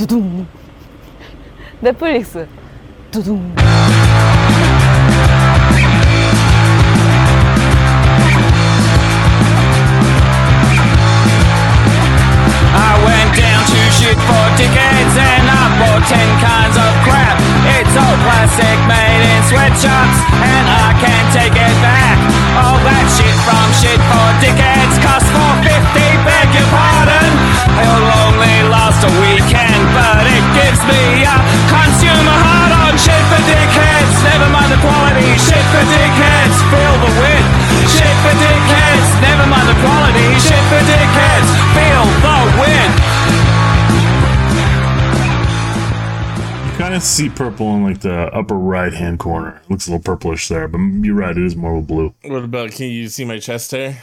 Tudum. Da polisi. I went down to shit for decades and I bought ten kinds of crap. It's all plastic made in sweatshops and I can't take it back. All that shit from shit for decades cost four fifty. beg your pardon. It'll but it gives me a consumer heart on shit for dickheads. Never mind the quality. Shit for dickheads. Feel the wit. Shit for dickheads. Never mind the quality. Shit for dickheads. Feel the wit. You kind of see purple in like the upper right hand corner. Looks a little purplish there, but you're right. It is more of a blue. What about? Can you see my chest hair?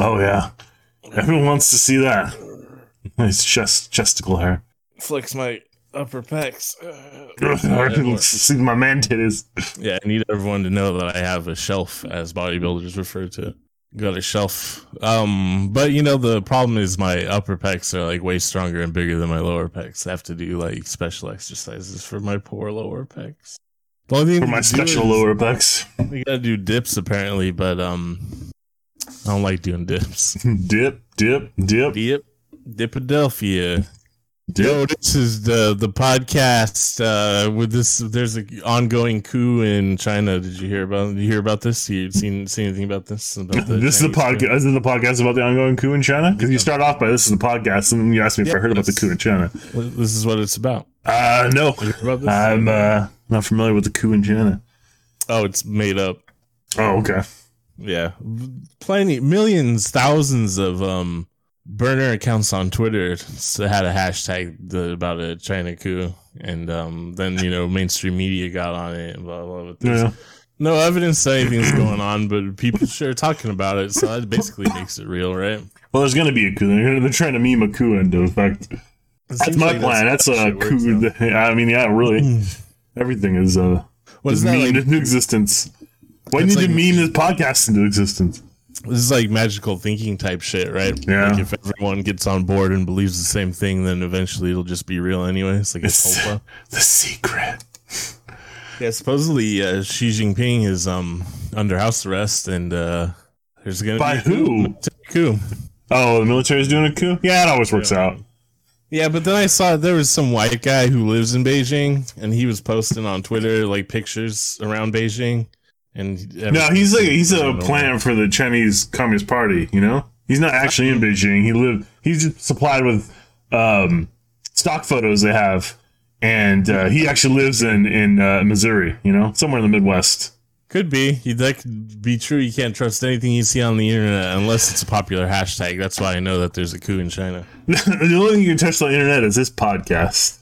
Oh yeah, everyone wants to see that. Nice chest chesticle hair. Flex my upper pecs. Uh, wants to see my man titties. yeah, I need everyone to know that I have a shelf, as bodybuilders refer to. Got a shelf. Um, but you know the problem is my upper pecs are like way stronger and bigger than my lower pecs. I have to do like special exercises for my poor lower pecs. The only thing For my special lower pecs. We gotta do dips apparently, but um, I don't like doing dips. Dip, dip, dip, Dip, Dipadelphia. Yo, this is the the podcast uh, with this. There's an ongoing coup in China. Did you hear about? Did you hear about this? You seen seen anything about this? About This is the podcast. This is the podcast about the ongoing coup in China. Because you start off by this is the podcast, and then you ask me if I heard about the coup in China. This is what it's about. Uh no, about? I'm uh not familiar with the coup in China. oh, it's made up. Oh okay. Yeah, plenty, millions, thousands of um burner accounts on Twitter had a hashtag the, about a China coup, and um then you know mainstream media got on it and blah blah. blah. Yeah. no evidence that anything's going on, but people sure talking about it, so that basically makes it real, right? Well, there's gonna be a coup. They're, they're trying to meme a coup into effect. That's my like plan. That's, how a shit works, coup. I mean, yeah, really. Everything is uh What is memed like? into existence. Why do you to meme this podcast into existence? This is like magical thinking type shit, right? Yeah. Like if everyone gets on board and believes the same thing, then eventually it'll just be real anyway. It's like a It's tulpa. the secret. Yeah, supposedly uh, Xi Jinping is um under house arrest, and uh, there's gonna By be a coup. coup. Oh, the military's doing a coup. Yeah, it always works Yeah. out. Yeah, but then I saw there was some white guy who lives in Beijing, and he was posting on Twitter like pictures around Beijing. And No, he's like he's a everything- plant for the Chinese Communist Party. You know, he's not actually in Beijing. He live. He's supplied with um, stock photos they have, and uh, he actually lives in in uh, Missouri. You know, somewhere in the Midwest. Could be. He- That could be true. You can't trust anything you see on the internet unless it's a popular hashtag. That's why I know that there's a coup in China. the only thing you can touch on the internet is this podcast.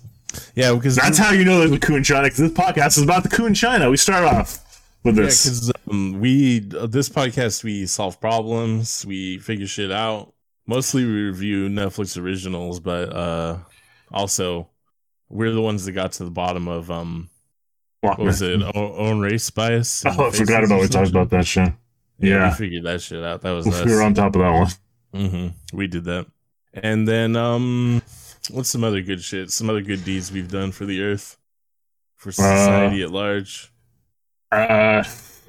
Yeah, because That's how you know there's a coup in China because this podcast is about the coup in China. We start off with Yeah, this. um, we uh, this podcast we solve problems, we figure shit out. Mostly we review Netflix originals, but uh, also we're the ones that got to the bottom of um, what was it? O- own race bias. Oh, I forgot about we talked about that shit. Yeah, Yeah, we figured that shit out. That was we us. were on top of that one. hmm We did that, and then um, what's some other good shit? Some other good deeds we've done for the earth, for society at large. Uh,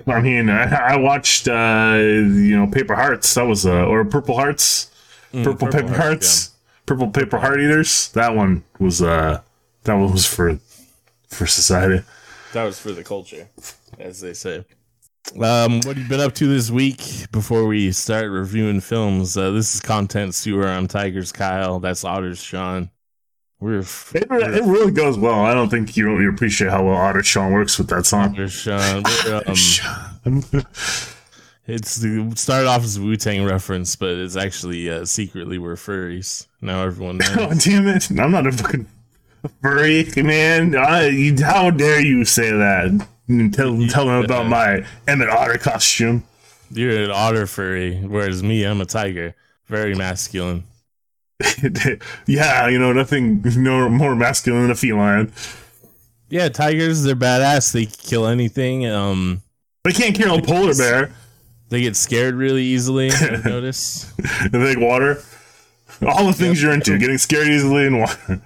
I mean, I, I watched, uh, you know, Paper Hearts. That was, uh, or Purple Hearts, Mm, Purple, Paper Heart, Hearts, Purple Paper Heart Eaters. That one was, uh, that one was for, for society. That was for the culture, as they say. Um, what have you been up to this week before we start reviewing films? Uh, this is content sewer. I'm Tigers Kyle. That's Otters Sean. We're, It, it really goes well. I don't think you really appreciate how well Otter Sean works with that song. Otters Sean. Um, It's the it started off as a Wu Tang reference, but it's actually uh, secretly we're furries. Now everyone knows. oh, damn it. I'm not a fucking furry, man. I, you, how dare you say that? Tell, tell them about my Emmett Otter costume. You're an otter furry, whereas me, I'm a tiger. Very masculine. yeah, you know, nothing no more masculine than a feline. Yeah, tigers, they're badass. They kill anything. Um, They can't kill a polar bear. they get scared really easily. I've noticed. They like water. All the things you're into, getting scared easily in water.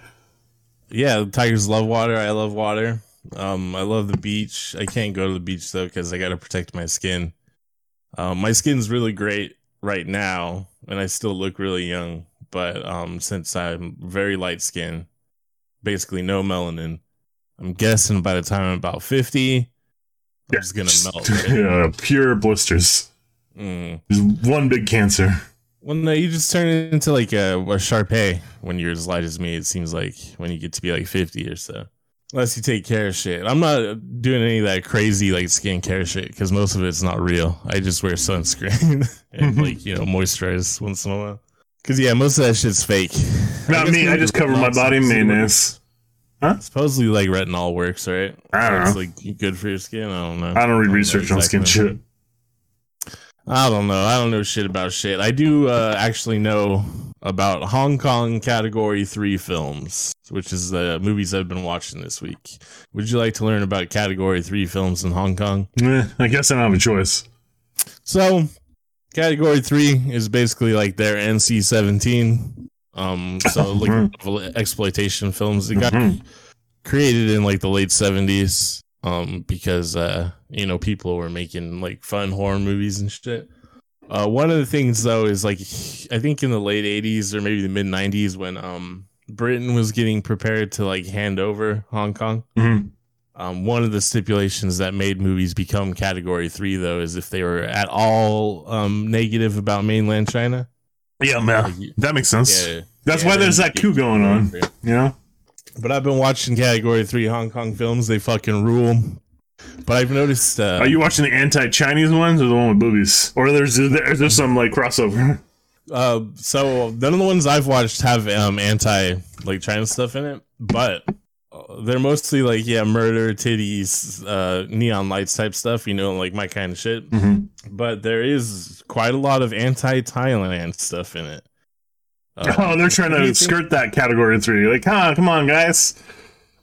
yeah, tigers love water. I love water. Um, I love the beach. I can't go to the beach though because I got to protect my skin. Um, my skin's really great right now, and I still look really young. But um, since I'm very light skinned, basically no melanin, I'm guessing by the time I'm about fifty, I'm just gonna melt. right? yeah, pure blisters. Mm. Just one big cancer. Well, no, you just turn into like a, a Shar Pei when you're as light as me. It seems like when you get to be like 50 or so. Unless you take care of shit. I'm not doing any of that crazy like skincare shit because most of it's not real. I just wear sunscreen and like, you know, moisturize once in a while. Because, yeah, most of that shit's fake. Not guess me. I just cover my body in mayonnaise. Supposedly, like retinol works, right? I don't It's know. like good for your skin. I don't know. I don't read know research on skin shit. I don't know. I don't know shit about shit. I do uh, actually know about Hong Kong Category 3 films, which is the movies I've been watching this week. Would you like to learn about Category 3 films in Hong Kong? Eh, I guess I don't have a choice. So, Category 3 is basically like their NC 17. Um, so, like exploitation films. It got Mhm. created in like the late 70s um because uh you know people were making like fun horror movies and shit uh one of the things though is like i think in the late 80s or maybe the mid 90s when um britain was getting prepared to like hand over hong kong Mhm. Um one of the stipulations that made movies become category 3 though is if they were at all um negative about mainland china Yeah, man. That makes sense. yeah, That's yeah, why there's that coup going on. three. You know? But I've been watching Category Three Hong Kong films. They fucking rule. But I've noticed. Uh, Are you watching the anti-Chinese ones or the one with boobies? Or there's there's there some like crossover? Uh, so none of the ones I've watched have um anti like China stuff in it, but they're mostly like yeah, murder, titties, uh, neon lights type stuff. You know, like my kind of shit. Mhm. But there is quite a lot of anti Thailand stuff in it. Uh, Oh, they're trying do you to skirt that category three. Like, huh, come on, guys.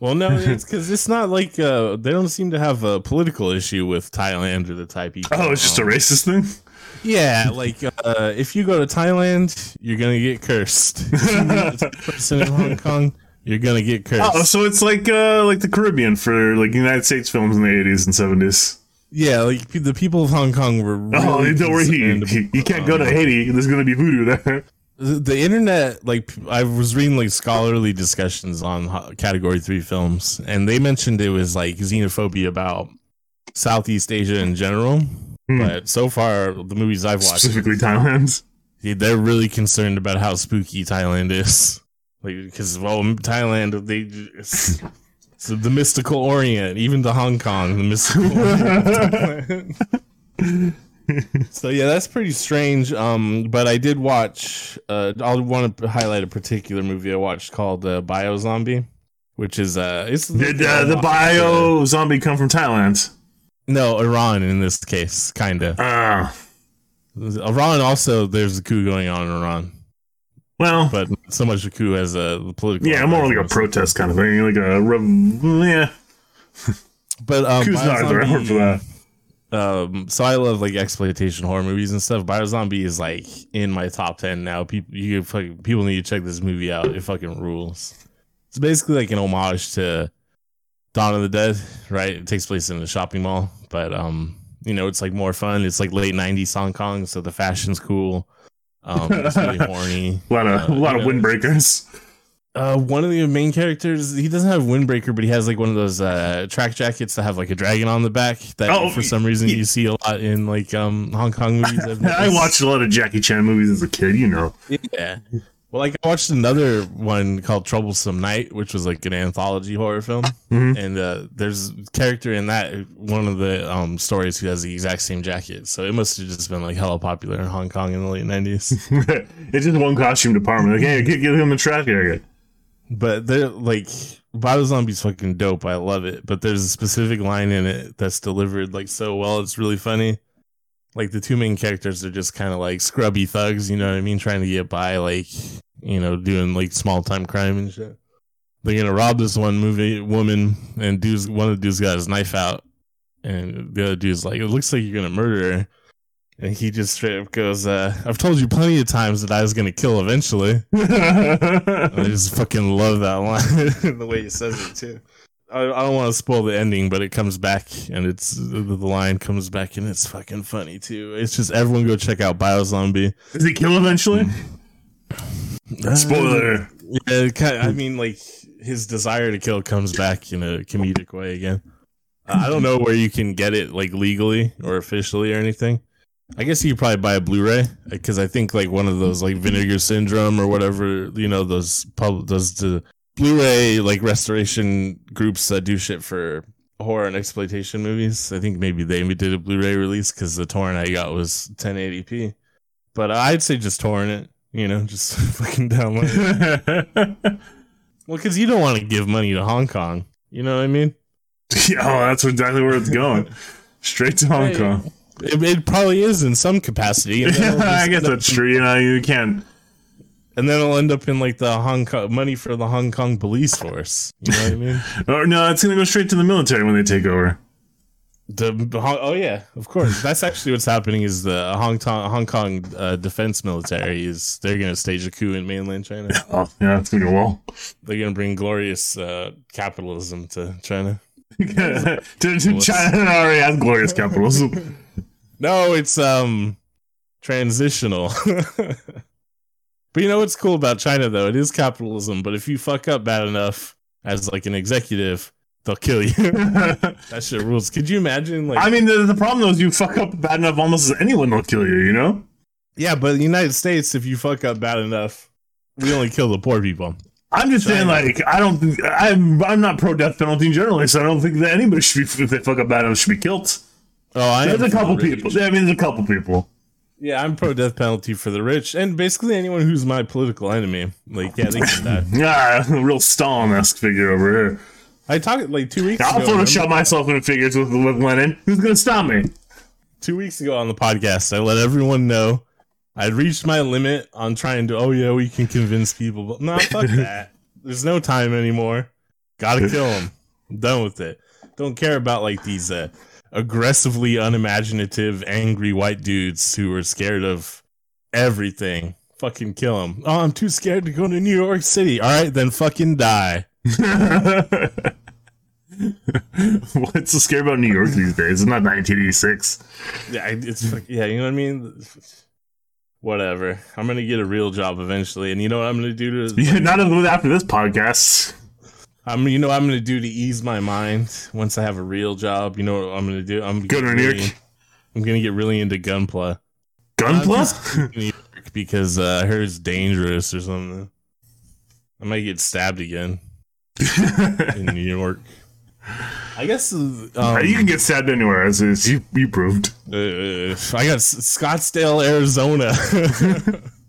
Well, no, it's because it's not like uh, they don't seem to have a political issue with Thailand or the Thai people. Oh, it's just a Um, racist thing. Yeah, like uh, if you go to Thailand, you're gonna get cursed. If you meet a person in Hong Kong, you're gonna get cursed. Oh, so it's like uh like the Caribbean for like United States films in the eighties and seventies. yeah, like the people of Hong Kong were. Oh, Really don't worry, you, you can't go to Haiti. There's gonna be voodoo there. the, the internet. Like I was reading like scholarly discussions on Category Three films, and they mentioned it was like xenophobia about Southeast Asia in general. Hmm. But so far, the movies I've watched, Specifically Thailand. They're really concerned about how spooky Thailand is. Like, because well, Thailand, they it's, it's the mystical Orient, even to Hong Kong, the mystical. Orient. so yeah, that's pretty strange. Um, but I did watch. Uh, I want to highlight a particular movie I watched called uh, Bio Zombie, which is uh, it's Did uh, the bio zombie come from Thailand? no Iran in this case, kinda. Ah, Iran also there's a coup going on in Iran. Well, but so much coup as a political. yeah, more like a protest kind of thing, like a rev- yeah. But um, not the right word for that. Um, so I love like exploitation horror movies and stuff. Biozombie is like in my top ten now. People, you fucking people need to check this movie out. It fucking rules. It's basically like an homage to Dawn of the Dead, right? It takes place in a shopping mall, but um, you know, it's like more fun. It's like late '90s Hong Kong, so the fashion's cool. Um, it's really horny. A lot of Uh, a lot of know, windbreakers. Uh, one of the main characters, he doesn't have windbreaker, but he has like one of those uh track jackets that have like a dragon on the back. That Oh, for some reason yeah. you see a lot in like um Hong Kong movies. I've I watched a lot of Jackie Chan movies as a kid, you know. Yeah. Well, like I watched another one called Troublesome Night, which was like an anthology horror film, Mhm. and uh, there's a character in that one of the um stories who has the exact same jacket. So it must have just been like hella popular in Hong Kong in the late nineties. it's just one costume department. Like, hey, get, get him a track jacket. But they're like Bio Zombie's fucking dope. I love it. But there's a specific line in it that's delivered like so well. It's really funny. Like the two main characters are just kind of like scrubby thugs, you know what I mean, trying to get by, like you know, doing like small time crime and shit. They're gonna rob this one movie woman, and dude's one of the dudes got his knife out, and the other dude's like, "It looks like you're gonna murder her." And he just straight up goes, uh, I've told you plenty of times that I was going to kill eventually. I just fucking love that line. the way he says it, too. I, I don't want to spoil the ending, but it comes back and it's the, the line comes back and it's fucking funny, too. It's just everyone go check out Biozombie. Does he kill eventually? Spoiler. Yeah, it ki- I mean, like his desire to kill comes back in a comedic way again. Uh, I don't know where you can get it like legally or officially or anything. I guess you could probably buy a Blu-ray because I think like one of those like Vinegar Syndrome or whatever you know those pub those the Blu-ray like restoration groups that do shit for horror and exploitation movies. I think maybe they did a Blu-ray release because the torrent I got was 1080p. But I'd say just torrent it. You know, just fucking download it. Well, because you don't want to give money to Hong Kong. You know what I mean? yeah, oh, that's exactly where it's going. Straight to Hong Hey, Kong. It, it probably is in some capacity. Yeah, I guess that's true. You know, you can't. And then it'll end up in like the Hong Kong money for the Hong Kong police force. You know what I mean? Or no, it's gonna go straight to the military when they take over. The, oh yeah, of course. That's actually what's happening. Is the Hong Kong Hong Kong uh, defense military is they're gonna stage a coup in mainland China. Oh, yeah, it's gonna go well. They're gonna bring glorious uh, capitalism to China. to, to China already has glorious capitalism. No, it's um transitional. But you know what's cool about China though? It is capitalism, but if you fuck up bad enough as like an executive, they'll kill you. that shit rules. Could you imagine like I mean, the, the problem though is you fuck up bad enough, almost anyone will kill you. You know? Yeah, but the United States, if you fuck up bad enough, we only kill the poor people. I'm just saying, like, I don't. think I'm I'm not pro death penalty generally, so I don't think that anybody should be if they fuck up bad enough should be killed. Oh, I There's a couple people. I mean, there's a couple people. Yeah, I'm pro death penalty for the rich and basically anyone who's my political enemy. Like, yeah, they can die. Yeah, a real Stalin-esque figure over here. I talked like two weeks I'll ago. Photoshop remember? myself in figures with, with Lenin. Who's gonna stop me? two weeks ago on the podcast, I let everyone know I'd reached my limit on trying to. Oh yeah, we can convince people, but no, fuck that. There's no time anymore. Gotta kill them. I'm done with it. Don't care about like these uh, aggressively unimaginative, angry white dudes who are scared of everything. Fucking kill them. Oh, I'm too scared to go to New York City. All right, then fucking die. What's so scary about New York these days? It's not 1986. Yeah, it's yeah, you know what I mean. Whatever. I'm gonna get a real job eventually, and you know what I'm gonna do to Yeah, not after this podcast. I'm you know what I'm gonna do to ease my mind once I have a real job. You know what I'm gonna do? I'm gonna Go get really, York. I'm gonna get really into gunplay Gunpla? in because uh, I heard it's dangerous or something. I might get stabbed again in New York. I guess um, you can get stabbed anywhere, as is you, you proved. uh, I got S- Scottsdale, Arizona.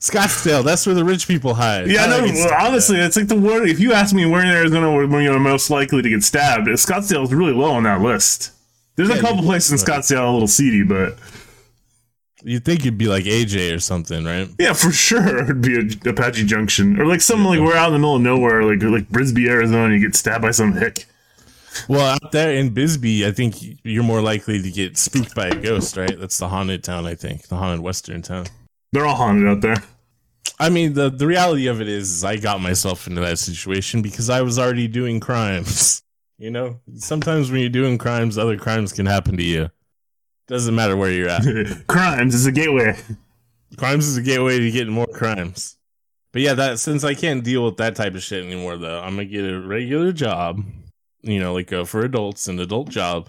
Scottsdale, that's where the rich people hide. Yeah, I no. well, honestly, it's like the word. If you ask me where in Arizona when you're most likely to get stabbed, Scottsdale is really low on that list. There's a couple places in Scottsdale a little seedy, but You'd think it'd be like AJ or something, right? yeah, for sure it'd be a Apache Junction or like something like we're out in the middle of nowhere, like like Bisbee, Arizona. You get stabbed by some hick. Well, out there in Bisbee, I think you're more likely to get spooked by a ghost, right? That's the haunted town, I think, the haunted western town. They're all haunted out there. I mean, the the reality of it is, is I got myself into that situation because I was already doing crimes. You know, sometimes when you're doing crimes, other crimes can happen to you. Doesn't matter where you're at. Crimes is a gateway. crimes is a gateway to getting more crimes. But yeah, that since I can't deal with that type of shit anymore, though, I'm gonna get a regular job. You know, like uh, for adults, an adult job.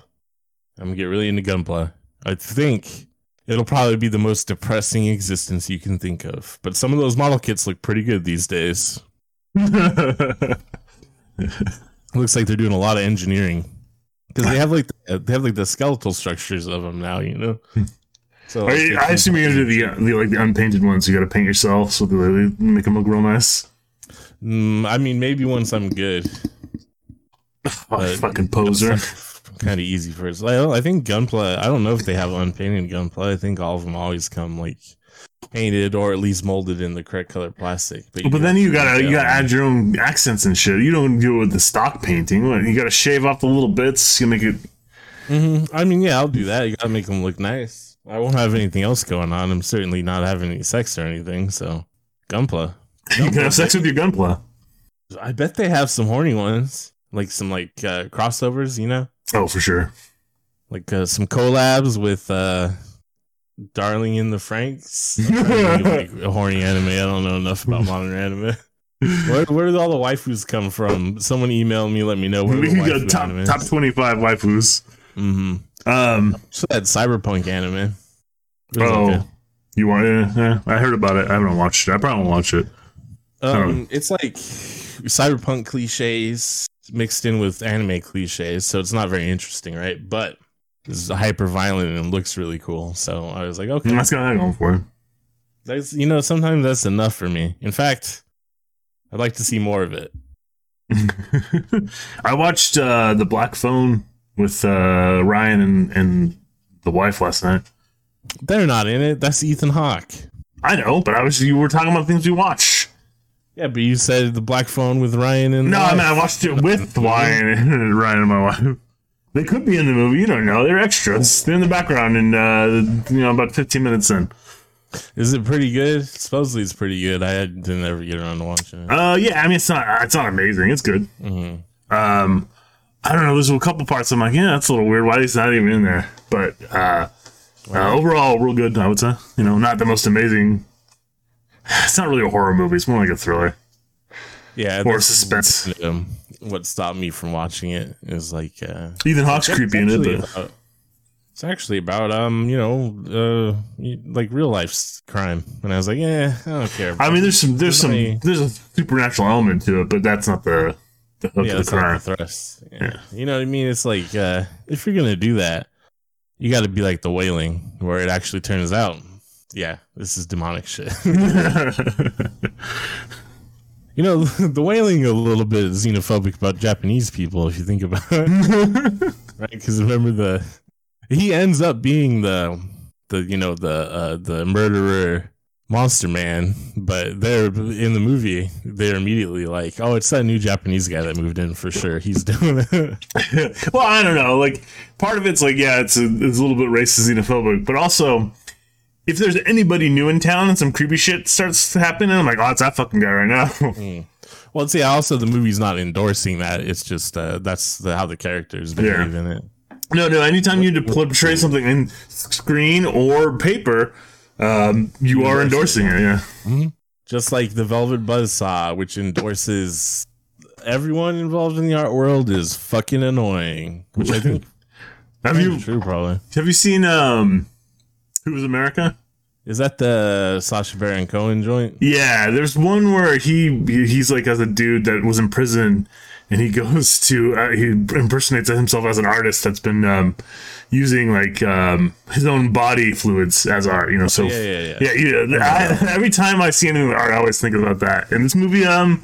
I'm gonna get really into Gunpla. I think it'll probably be the most depressing existence you can think of. But some of those model kits look pretty good these days. looks like they're doing a lot of engineering because they have like the, they have like the skeletal structures of them now. You know. So Are you, like, I they assume you're gonna do the, the like the unpainted ones. You got to paint yourself so they make them look real nice. Mm, I mean, maybe once I'm good. Oh, fucking poser. Kind of easy for us. I, I think Gunpla. I don't know if they have unpainted Gunpla. I think all of them always come like painted or at least molded in the correct color plastic. But but then you gotta you gotta add your own accents and shit. You don't do it with the stock painting. You gotta shave off the little bits. You make it. hmm I mean, yeah, I'll do that. You gotta make them look nice. I won't have anything else going on. I'm certainly not having any sex or anything. So, Gunpla. You can have sex with your gunpla. I bet they have some horny ones, like some like uh, crossovers. You know, Oh, for sure. like uh, some collabs with uh, Darling in the Franxx. I'm trying to think like, a horny anime. I don't know enough about modern anime. Where, where did all the waifus come from? Someone email me, let me know where we can go top top twenty five waifus. Mm-hmm. Um, So that cyberpunk anime. It was oh, you want? eh, eh, I heard about it. I haven't watched it. I probably won't watch it. Um, it's like cyberpunk cliches mixed in with anime cliches, so it's not very interesting, right? But it's hyper violent and looks really cool. So I was like, okay, That's got that going for it. that's you know sometimes that's enough for me. In fact, I'd like to see more of it. I watched uh, the Black Phone with uh, Ryan and, and the wife last night. They're not in it. That's Ethan Hawke. I know, but I was you were talking about things we watch. Yeah, but you said the Black Phone with Ryan and No, I mean. I watched it with Ryan and Ryan and my wife. They could be in the movie. You don't know. They're extras. They're in the background, and uh, you know, about fifteen minutes in. Is it pretty good? Supposedly it's pretty good. I didn't ever get around to watching it. Uh, yeah. I mean, it's not. It's not amazing. It's good. Mhm. Um, I don't know. There's a couple parts I'm like, yeah, that's a little weird. Why is that even in there? But uh, uh, overall, real good. I would say. You know, not the most amazing. It's not really a horror movie. It's more like a thriller Yeah, or suspense. um, what stopped me from watching it is like uh, Ethan Hawke's creepy in it, but about- it's actually about um you know uh like real life crime, and I was like, yeah, I don't care. I mean, there's some there's some there's a supernatural element to it, but that's not the the hook yeah, of the crime. the thrust. Yeah. you know what I mean. It's like uh if you're gonna do that, you got to be like the Wailing, where it actually turns out, yeah, this is demonic shit. You know, the wailing a little bit xenophobic about Japanese people, if you think about it, right? Because remember the he ends up being the the you know the uh, the murderer monster man, but they're in the movie. They're immediately like, oh, it's that new Japanese guy that moved in for sure. He's doing it. well, I don't know. Like part of it's like, yeah, it's a, it's a little bit racist, xenophobic, but also if there's anybody new in town and some creepy shit starts happening, I'm like, oh, it's that fucking guy right now. well, see, also the movie's not endorsing that. It's just uh, that's the, how the characters behave Yeah. in it. no, no. Anytime you portray something in screen or paper, um, you are endorsing it. Yeah. just like the Velvet Buzzsaw, which endorses everyone involved in the art world, is fucking annoying. Which I think Have you true, probably. have you seen um, Who Was America? Is that the Sacha Baron Cohen joint? Yeah, there's one where he he's like as a dude that was in prison, and he goes to uh, he impersonates himself as an artist that's been um, using like um, his own body fluids as art. You know, so Yeah, yeah, yeah. yeah, I, every time I see anything with art, I always think about that. And this movie um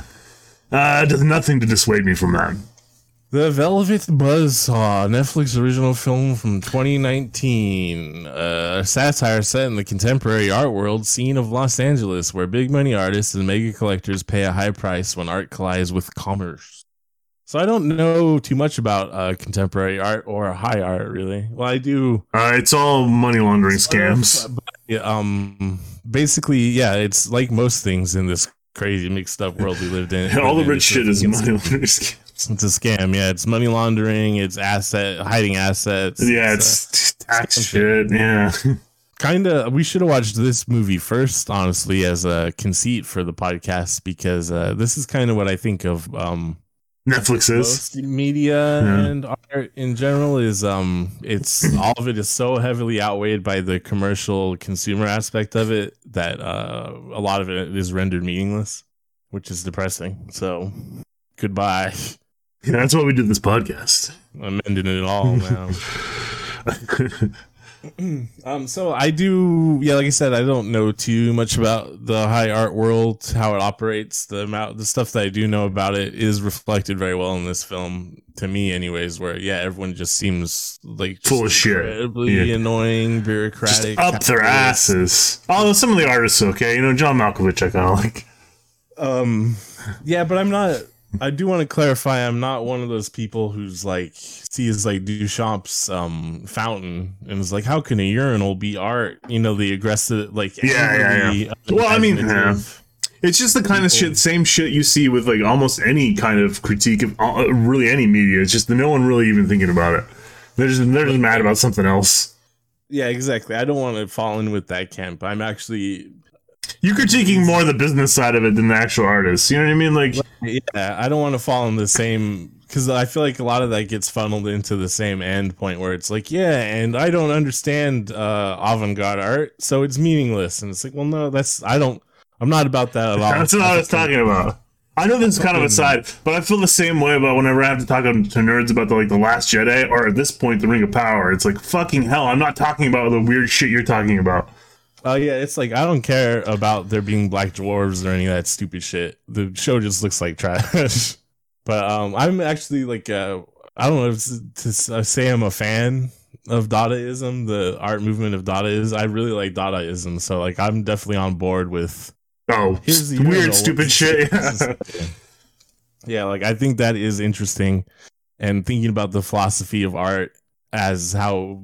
uh, does nothing to dissuade me from that. The Velvet Buzzsaw, Netflix original film from 2019. Uh, a satire set in the contemporary art world scene of Los Angeles, where big money artists and mega collectors pay a high price when art collides with commerce. So I don't know too much about uh, contemporary art or high art, really. Well, I do. Uh, it's all money laundering scams. Yeah, um, basically, yeah, it's like most things in this crazy mixed up world we lived in. all the rich shit is money laundering scams. It's a scam. Yeah, it's money laundering. It's asset hiding assets. Yeah, uh, it's tax shit. Yeah. kind of we should have watched this movie first honestly as a conceit for the podcast because uh, this is kind of what i think of um Netflix is. media Yeah. and art in general is um it's all of it is so heavily outweighed by the commercial consumer aspect of it that uh a lot of it is rendered meaningless which is depressing so goodbye Yeah, that's why we did this podcast. i'm ending it all now Um, so I do, yeah, like I said, I don't know too much about the high art world, how it operates. The amount, the stuff that I do know about it is reflected very well in this film, to me, anyways. Where yeah, everyone just seems like just Full of shit. incredibly Yeah. annoying, Just bureaucratic, up their asses. Although some of the artists, okay, you know, John Malkovich, I kind of like. Um, yeah, but I'm not. I do want to clarify. I'm not one of those people who's like sees like Duchamp's um fountain and is like, how can a urinal be art? You know, the aggressive like. Yeah, yeah, yeah. Well, I mean, imaginative- It's just the kind of shit, same shit you see with like almost any kind of critique of uh, really any media. It's just that no one really even thinking about it. They're just they're just mad about something else. yeah, exactly. I don't want to fall in with that camp. I'm actually You're critiquing more the business side of it than the actual artist. You know what I mean? Like, Yeah, I don't want to fall in the same because I feel like a lot of that gets funneled into the same end point where it's like, yeah, and I don't understand uh, avant-garde art, so it's meaningless. And it's like, well, no, that's I don't. I'm not about that at all. that's not what I was talking about. I know this is kind of a side, but I feel the same way about whenever I have to talk to nerds about the like the Last Jedi or at this point the Ring of Power. It's like fucking hell. I'm not talking about the weird shit you're talking about. Oh yeah, it's like I don't care about there being black dwarves or any of that stupid shit. The show just looks like trash. but um, I'm actually like uh, I don't know if to uh, say I'm a fan of Dadaism, the art movement of Dadaism. I really like Dadaism, so like I'm definitely on board with Oh, weird, stupid shit. yeah, like I think that is interesting, and thinking about the philosophy of art as how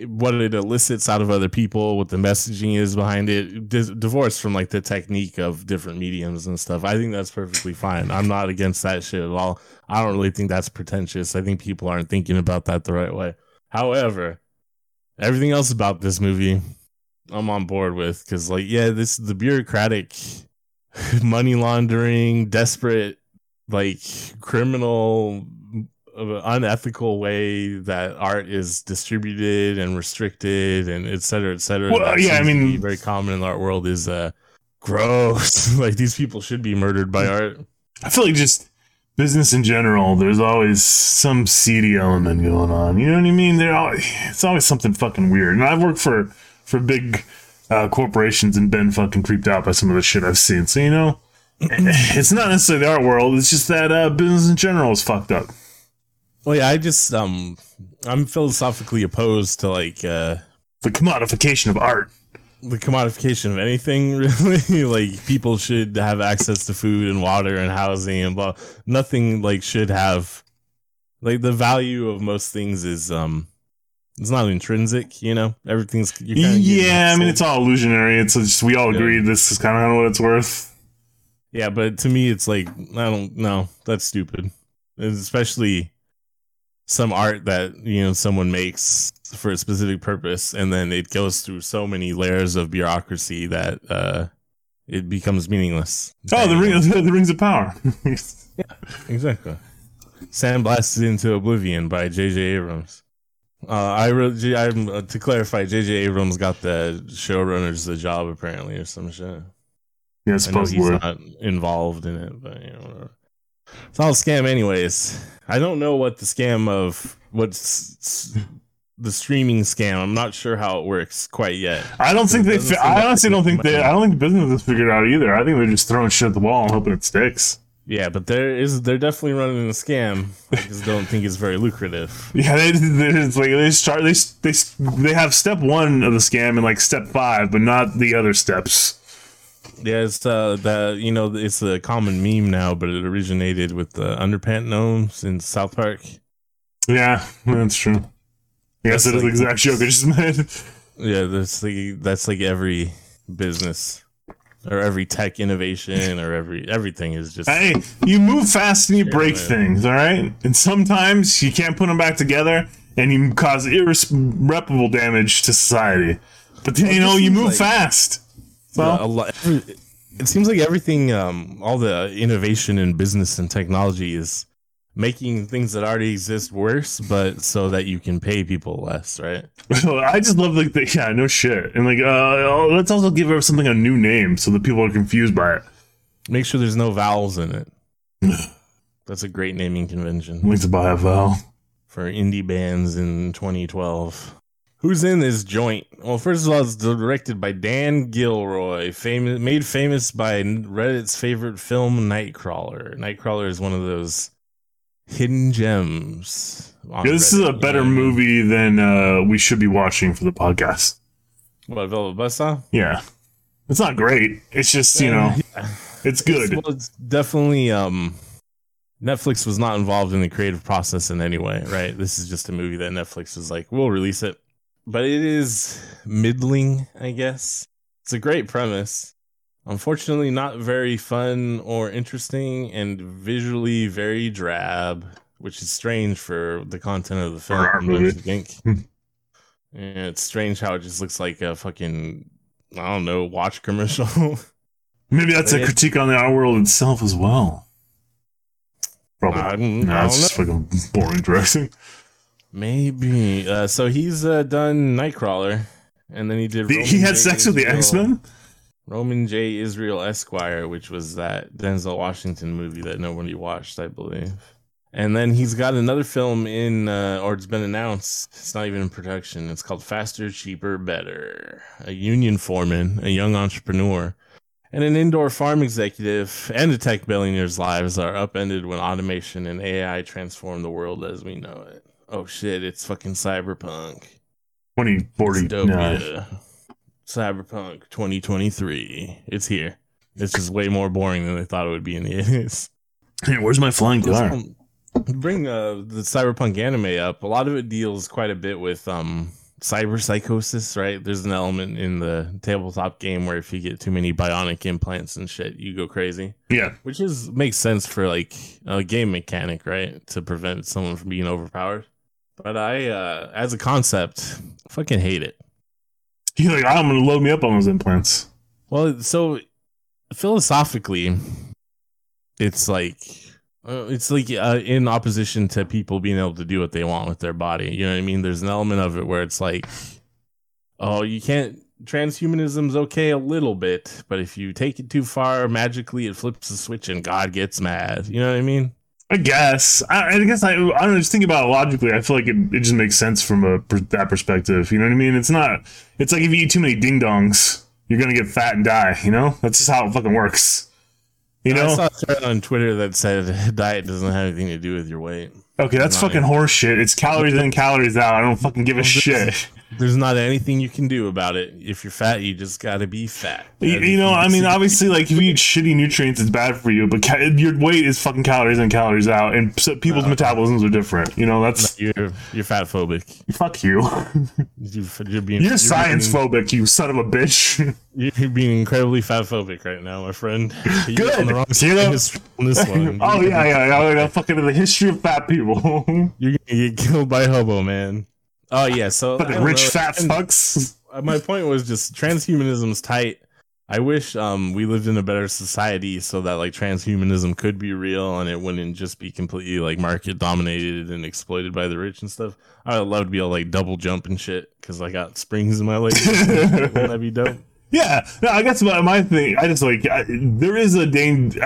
what it elicits out of other people, what the messaging is behind it, dis- divorced from like the technique of different mediums and stuff. I think that's perfectly fine. I'm not against that shit at all. I don't really think that's pretentious. I think people aren't thinking about that the right way. However, everything else about this movie, I'm on board with because, like, yeah, this the bureaucratic money laundering, desperate, like criminal, unethical way that art is distributed and restricted, and et cetera, et cetera. Well, yeah, I mean- very common in the art world is uh gross. like these people should be murdered by art. I feel like just business in general. There's always some seedy element going on. You know what I mean? There, al- it's always something fucking weird. And I've worked for for big uh, corporations and been fucking creeped out by some of the shit I've seen. So you know, it's not necessarily the art world. It's just that uh, business in general is fucked up. Well, yeah, I just um, I'm philosophically opposed to like uh The commodification of art. the commodification of anything really like people should have access to food and water and housing and blah nothing like should have like the value of most things is um it's not intrinsic you know everything's you're Yeah, I mean it's all illusionary. It's just we all Yeah. agree this is kind of what it's worth. yeah but to me it's like i don't know that's stupid And especially some art that you know someone makes for a specific purpose and then it goes through so many layers of bureaucracy that uh it becomes meaningless Oh, the ring, the rings of power. yeah Exactly. Sandblasted into Oblivion by J.J. Abrams. Uh, I really, I'm uh, to clarify. J.J. Abrams got the showrunners the job apparently, or some shit. yeah, I know supposedly. he's not involved in it, but you know, whatever. It's all a scam, anyways. I don't know what the scam of what's the streaming scam. I'm not sure how it works quite yet. I don't think they. Fi- I honestly don't think they. I don't think the business has figured out either. I think they're just throwing shit at the wall and hoping it sticks. Yeah, but there is they're definitely running a scam. I just don't think it's very lucrative. Yeah, they, they it's like they start. They they they have step one of the scam and like step five, but not the other steps. Yeah, it's uh that you know it's a common meme now, but it originated with the underpant gnomes in South Park. Yeah, that's true. Yes, That's that is the like- exact joke I just made. Yeah, that's like that's like every business or every tech innovation or every everything is just Hey, you move fast and you break man. things, all right? And sometimes you can't put them back together and you cause irreparable damage to society. But then, you know, you move like- fast. So, a lot. It seems like everything, um, all the innovation in business and technology is making things that already exist worse, but so that you can pay people less, right? I just love like the yeah, no shit. And like uh oh, let's also give something a new name so that people are confused by it. Make sure there's no vowels in it. That's a great naming convention. Links to buy a vowel. for indie bands in 2012. Who's in this joint? Well, first of all, it's directed by Dan Gilroy, famous, made famous by Reddit's favorite film, Nightcrawler. Nightcrawler is one of those hidden gems. Yeah, this is Reddit, a you better know I mean? movie than uh we should be watching for the podcast. What Velvet Buzzsaw? Yeah. It's not great. It's just, you know, it's good. It's, well, it's definitely um Netflix was not involved in the creative process in any way, right? This is just a movie that Netflix was like, we'll release it. But it is middling, I guess. It's a great premise. Unfortunately, not very fun or interesting and visually very drab, which is strange for the content of the film. our don't you movie. think? yeah, it's strange how it just looks like a fucking, I don't know, watch commercial. Maybe that's a critique on the art world itself as well. Probably. I don't- I it's just fucking boring directing. Maybe. Uh, so he's uh, done Nightcrawler, and then he did. He had J. sex with the X Men. Roman J. Israel Esquire, which was that Denzel Washington movie that nobody watched, I believe. And then he's got another film in, uh, or it's been announced. It's not even in production. It's called Faster, Cheaper, Better. A union foreman, a young entrepreneur, and an indoor farm executive and a tech billionaire's lives are upended when automation and AI transform the world as we know it. Oh shit, it's fucking cyberpunk. Twenty forty. No. Dystopia. Cyberpunk 2023. It's here. It's just way more boring than they thought it would be in the 80s. Hey, where's my flying car? Um, bring uh, the cyberpunk anime up. A lot of it deals quite a bit with um, cyber psychosis, right? There's an element in the tabletop game where if you get too many bionic implants and shit, you go crazy. Yeah. Which is makes sense for like a game mechanic, right? To prevent someone from being overpowered. But I, uh, as a concept, fucking hate it. He's like, I'm gonna load me up on those implants. Well, so philosophically, it's like uh, it's like uh, in opposition to people being able to do what they want with their body. You know what I mean? There's an element of it where it's like, oh, you can't. Transhumanism's okay a little bit, but if you take it too far, magically it flips the switch and God gets mad. You know what I mean? I guess. I, I guess I. I don't know. Just think about it logically. I feel like it, it just makes sense from a that perspective. You know what I mean? It's not. It's like if you eat too many ding dongs, you're gonna get fat and die. You know? That's just how it fucking works. You know, I saw a thread on Twitter that said diet doesn't have anything to do with your weight. Okay, that's fucking horse shit. It's calories in, calories out. I don't fucking give a shit. There's not anything you can do about it. If you're fat, you just gotta be fat. You, you know, I mean, obviously, like if you eat shitty nutrients, it's bad for you. But ca- your weight is fucking calories in, calories out, and so people's metabolisms are different. You know, that's you're you're fat phobic. fuck you. You, you're being You're you're science phobic, you son of a bitch. You're being incredibly fat phobic right now, my friend. You're Good. on the wrong You side know- on this one. oh yeah, yeah, yeah. yeah fucking the history of fat people. You're gonna get killed by hobo, man. Oh yeah, so I fucking rich know. fat fucks. uh, My point was just transhumanism's tight. I wish um we lived in a better society so that like transhumanism could be real and it wouldn't just be completely like market dominated and exploited by the rich and stuff. I would love to be able to like double jump and shit because I got springs in my legs. Wouldn't that be dope? Yeah, no, I guess my, my thing. I just like I, there is a danger.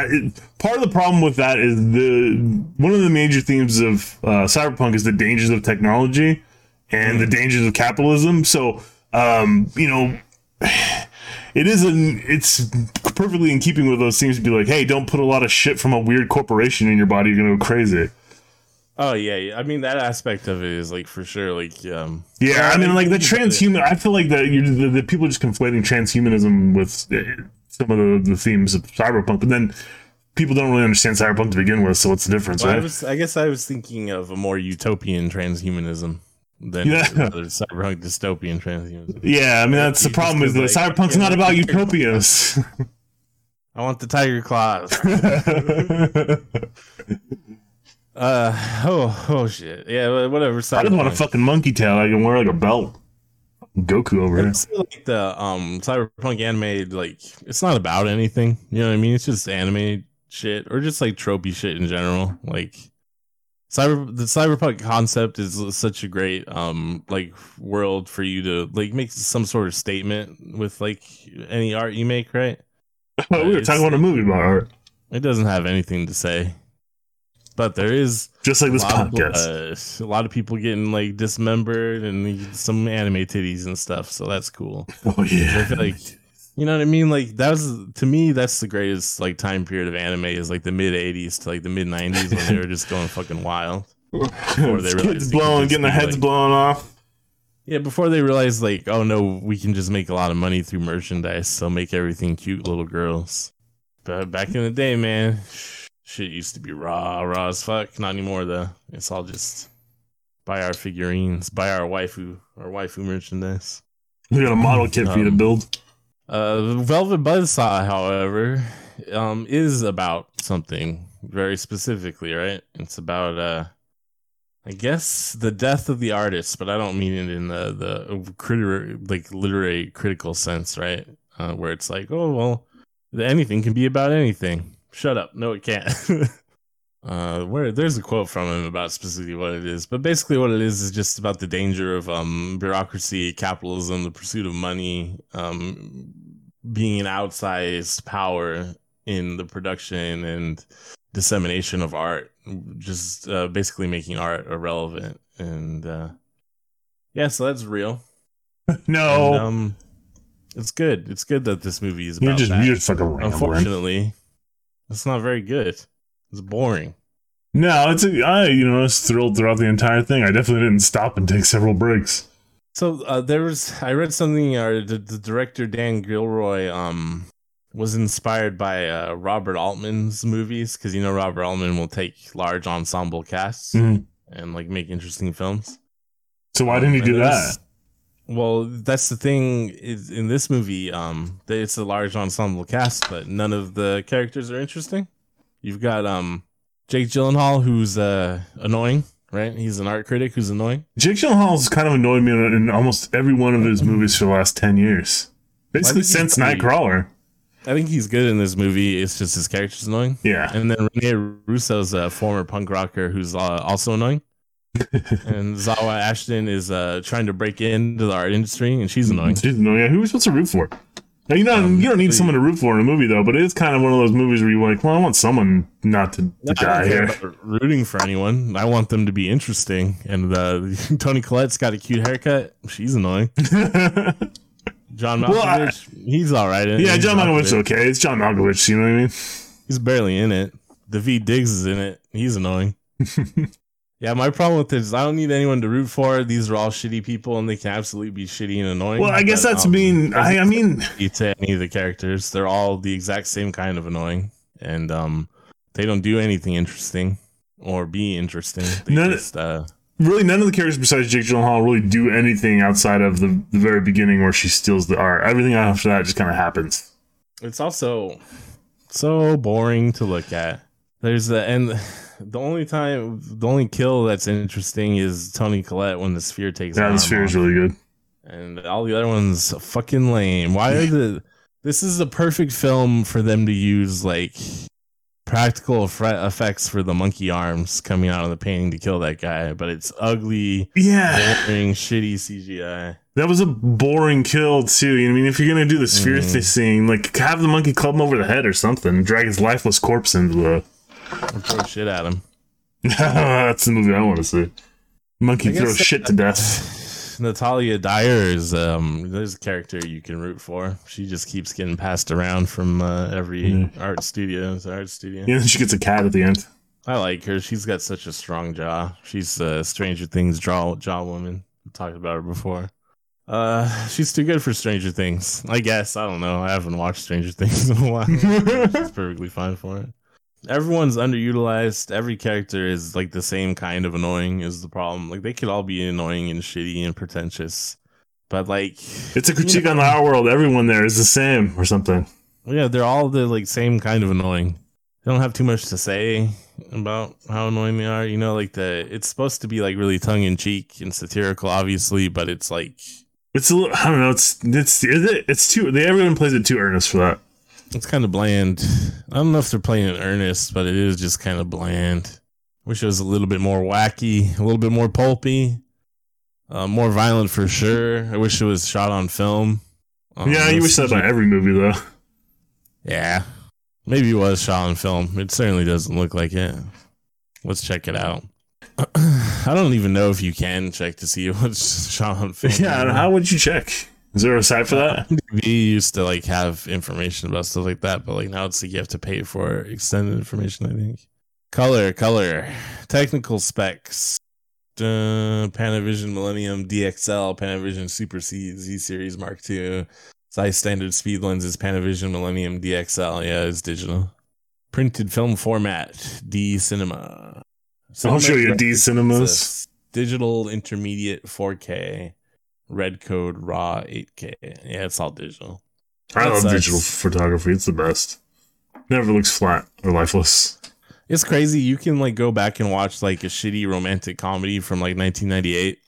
Part of the problem with that is the one of the major themes of uh, cyberpunk is the dangers of technology and the dangers of capitalism. So, um, you know, it is an it's perfectly in keeping with those themes to be like, hey, don't put a lot of shit from a weird corporation in your body. You're gonna go crazy. Oh yeah, yeah. I mean that aspect of it is like for sure like um Yeah, I mean, like the think about it. transhuman. I feel like that you the, the people are just conflating transhumanism with uh, some of the, the themes of cyberpunk, but then people don't really understand cyberpunk to begin with. So what's the difference, Well, I was I guess I was thinking of a more utopian transhumanism than Yeah. cyberpunk dystopian transhumanism. yeah, I mean that's the problem is that like, cyberpunk's not about utopias. I want the tiger claws. uh oh oh shit. Yeah, whatever. I just want a fucking monkey tail. I can wear like a belt. Goku over here. Like the um cyberpunk anime like it's not about anything. You know what I mean? It's just anime shit or just like tropey shit in general. Like cyber the cyberpunk concept is such a great um like world for you to like make some sort of statement with like any art you make, right? we were talking about a movie about art, It doesn't have anything to say. But there is just like this lot, of, podcast. uh, a lot of people getting like dismembered and some anime titties and stuff, so that's cool. oh I yeah, feel like you know what I mean. Like that was to me, that's the greatest like time period of anime is like the mid '80s to like the mid '90s when they were just going fucking wild. they kids realized they could blowing, getting their heads like- blown off. Yeah, before they realized like, oh no, we can just make a lot of money through merchandise, so make everything cute little girls. But back in the day, man, Shit used to be raw, raw as fuck. Not anymore though. It's all just buy our figurines, buy our waifu, our waifu merchandise. We got a model kit for you to Um, build. Uh, Velvet Buzzsaw, however, um, is about something very specifically, right? It's about, uh, I guess, the death of the artist, but I don't mean it in the the criter- like literary critical sense, right? Uh, where it's like, oh well, anything can be about anything. Shut up. No, it can't. uh, where there's a quote from him about specifically what it is, but basically what it is is just about the danger of um bureaucracy, capitalism, the pursuit of money, um, being an outsized power in the production and dissemination of art, just uh, basically making art irrelevant. And uh, yeah, so that's real. No, And, um, it's good. It's good that this movie is about you're just that. you're just fucking rambling. Unfortunately, it's not very good. It's boring. No, it's a, I you know I was thrilled throughout the entire thing. I definitely didn't stop and take several breaks. So uh, there was I read something. Uh, the, the director Dan Gilroy um was inspired by uh, Robert Altman's movies because you know Robert Altman will take large ensemble casts Mhm. and like make interesting films. So why didn't he And do that? Well, that's the thing. Is in this movie, um, it's a large ensemble cast, but none of the characters are interesting. You've got um, Jake Gyllenhaal, who's uh annoying, right? He's an art critic who's annoying. Jake Gyllenhaal's kind of annoyed me in, almost every one of his movies for the last ten years, basically since Nightcrawler. I think he's good in this movie. It's just his character's annoying. Yeah, And then Rene Russo's a former punk rocker who's uh, also annoying. and Zawe Ashton is uh, trying to break into the art industry, and she's annoying. She's annoying. Yeah, who are we supposed to root for? Now, you know, Um, you don't need the- someone to root for in a movie though, but it's kind of one of those movies where you're like, well, I want someone not to, to die here. rooting for anyone. I want them to be interesting. And uh, Toni Collette's got a cute haircut. She's annoying. John Well, I- Malkovich, he's all right. yeah, He's John Malkovich is okay. It's John Malkovich. You know what I mean? He's barely in it. Daveed Diggs is in it. He's annoying. Yeah, my problem with this is I don't need anyone to root for. These are all shitty people, and they can absolutely be shitty and annoying. Well, I guess that's um, being. I, I mean, to any of the characters. They're all the exact same kind of annoying, and um, they don't do anything interesting or be interesting. They None- just uh, really, none of the characters besides Jake Gyllenhaal really do anything outside of the, the very beginning where she steals the art. Everything after that just kind of happens. it's also so boring to look at. There's the and the only time the only kill that's interesting is Toni Collette when the sphere takes. Yeah, the sphere is really good. and all the other ones fucking lame. Why are the this is the perfect film for them to use like practical effects for the monkey arms coming out of the painting to kill that guy, but it's ugly, Yeah, boring, shitty CGI. that was a boring kill too. I mean, if you're gonna do the sphere Mhm. th- scene, like have the monkey club him over the head or something, drag his lifeless corpse into the. Or throw shit at him. That's the movie I want to see. Monkey throws shit to death. Natalia Dyer is um there's a character you can root for. She just keeps getting passed around from uh, every Mhm. art studio to art studio. Yeah, she gets a cat at the end. I like her. She's got such a strong jaw. She's uh, Stranger Things jaw jaw woman. We talked about her before. Uh, she's too good for Stranger Things. I guess I don't know. I haven't watched Stranger Things in a while. she's perfectly fine for it. Everyone's underutilized. Every character is like the same kind of annoying. Is the problem? Like they could all be annoying and shitty and pretentious, but like It's a critique on the art world. Everyone there is the same or something. yeah, they're all the like same kind of annoying. They don't have too much to say about how annoying they are. You know, like the it's supposed to be like really tongue in cheek and satirical, obviously, but it's like It's a little, I don't know. It's it's it's too. They everyone plays it too earnest for that. It's kind of bland. I don't know if they're playing in earnest, but it is just kind of bland. Wish it was a little bit more wacky, a little bit more pulpy, uh, more violent for sure. I wish it was shot on film. Um, yeah, you wish that about every movie though. Yeah. Maybe it was shot on film. It certainly doesn't look like it. Let's check it out. I don't even know if you can check to see what's shot on film. Yeah, how would you check? Is there a site for that? We used to like have information about stuff like that, but like now it's like you have to pay for extended information. I think. Color, color, technical specs. Uh, Panavision Millennium DXL, Panavision Super C Z Series Mark II, size standard speed lenses, Panavision Millennium DXL. Yeah, it's digital. printed film format, D Cinema. I'll show you D cinemas. Digital intermediate 4K, red code raw 8K. Yeah, it's all digital. I That love sucks. digital photography. It's the best. Never looks flat or lifeless. It's crazy. You can like go back and watch like a shitty romantic comedy from like 1998,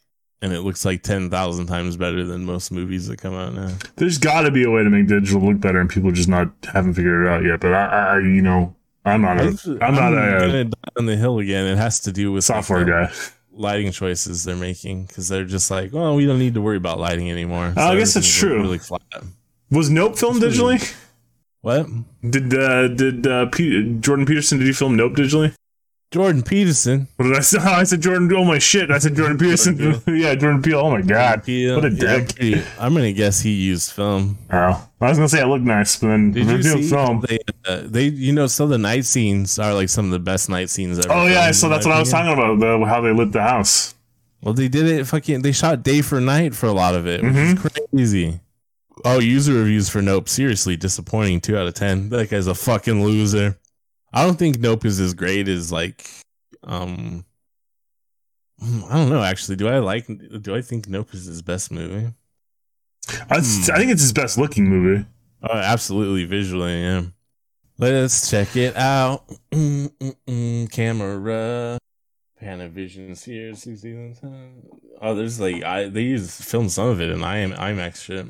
and it looks like 10,000 times better than most movies that come out now. There's got to be a way to make digital look better, and people just not haven't figured it out yet. But I, I you know, I'm not a, I'm not a, on the hill again. It has to do with software the guy. Lighting choices they're making because they're just like, well, we don't need to worry about lighting anymore. Oh, I guess it's true. Really flat. Was Nope filmed That's what it digitally? What? Did uh, did uh, P- Jordan Peterson did he film Nope digitally? Jordan Peterson. What did I say? I said Jordan. Oh my shit! I said Jordan Peterson. yeah, Jordan Peele. Oh my god. Peele. What a dick. pretty- I'm gonna guess he used film. Oh, I was gonna say it looked nice, but then Did you reviewed see? film. They, uh, they, you know, some of the night scenes are like some of the best night scenes ever. Oh yeah, so that's my what I was talking about. The, how they lit the house. Well, they did it. Fucking, they shot day for night for a lot of it, which Mm-hmm. is crazy. Oh, user reviews for Nope. Seriously disappointing. Two out of ten. That guy's a fucking loser. I don't think Nope is as great as like, um, I don't know. Actually, do I like? Do I think Nope is his best movie? I, Hmm. I think it's his best looking movie. Oh, absolutely visually, yeah. Let's check it out. Mm-mm-mm, camera. Panavision here. 60 Oh, there's like I they use film some of it in IM, IMAX shit.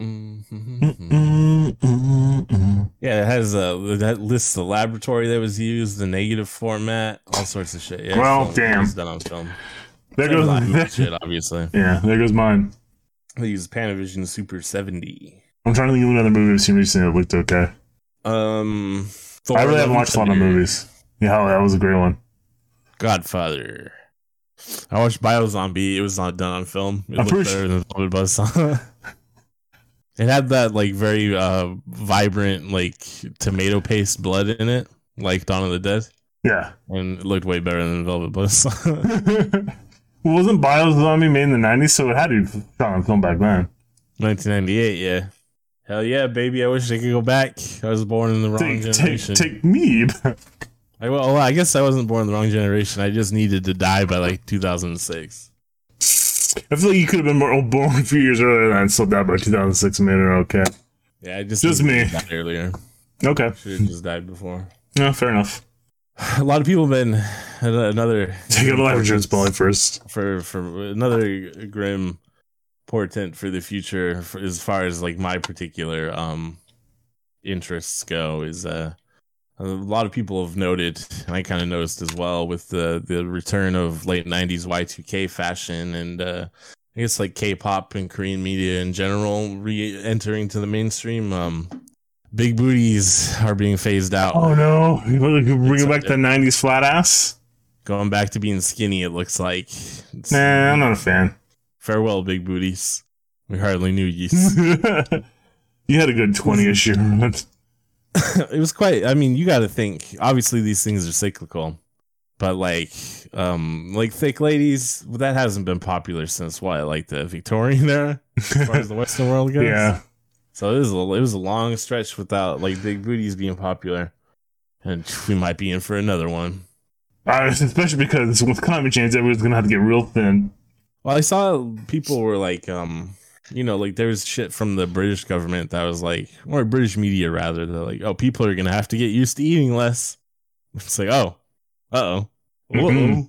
Mhm. Mm-mm-mm. Yeah, it has uh that lists the laboratory that was used, the negative format, all sorts of shit. Yeah, Well, damn. it's done on film. There a lot shit, obviously. yeah, there goes mine. They use Panavision Super 70. I'm trying to think of another movie I've seen recently that looked okay. Um, I really haven't watched a lot of movies. Yeah, that was a great one. Godfather. I watched Biozombie. It was not done on film. It I'm looked pretty better than Velvet Buzzsaw. it had that like very uh vibrant like tomato paste blood in it, like Dawn of the Dead, Yeah. and it looked way better than Velvet well, wasn't Biozombie made in the 90s? So it had to be shot on film back then. 1998, yeah. Hell yeah, baby! I wish I could go back. I was born in the wrong Take, take, generation. take me. I, well, I guess I wasn't born in the wrong generation. I just needed to die by like 2006. I feel like you could have been more, born a few years earlier and still died by 2006 and made it okay. Yeah, I just Just me. earlier. Okay. Should have just died before. No, fair enough. a lot of people have been another Take out a life insurance policy first. for for another grim portent for the future for, as far as like my particular um interests go is uh a lot of people have noted and i kind of noticed as well with the the return of late 90s y2k fashion and uh i guess like k-pop and korean media in general re-entering to the mainstream um big booties are being phased out Oh no. You want to bring back the 90s flat ass? going back to being skinny it looks like It's- Nah, I'm not a fan. farewell big booties we hardly knew ye you had a good 20 issue. it was quite i mean you got to think obviously these things are cyclical but like um like thick ladies that hasn't been popular since what like the victorian era as far as the western world goes yeah. so it was a, it was a long stretch without like big booties being popular and we might be in for another one Uh, especially because with climate change, everyone's going to have to get real thin. well i saw people were like um you know like there was shit from the british government that was like or british media rather they're like oh people are gonna have to get used to eating less it's like oh uh-oh Mhm.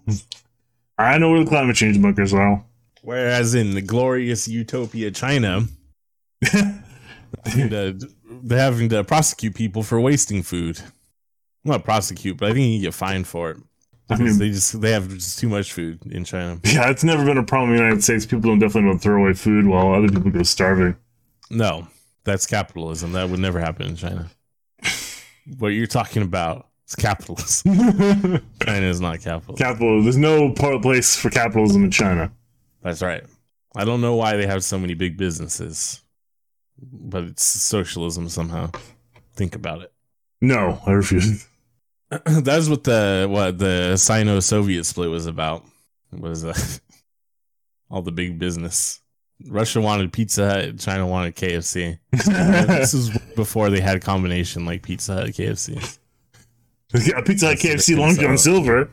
I know where the climate change book bunkers are. Whereas in the glorious utopia China, uh, they're having to prosecute people for wasting food. Not prosecute, but I think you get fined for it. I mean, they just they have just too much food in China. yeah, it's never been a problem in the United States. People don't definitely don't throw away food while other people go starving. No, that's capitalism. That would never happen in China. What you're talking about is capitalism. China is not capitalism. Capital. There's no place for capitalism in China. That's right. I don't know why they have so many big businesses, but it's socialism somehow. Think about it. No, I refuse. That's what the what the Sino-Soviet split was about. Was uh, all the big business. Russia wanted Pizza Hut, China wanted KFC. this is before they had combination like Pizza Hut, KFC. Yeah, Pizza Hut, KFC, Long John. Silver.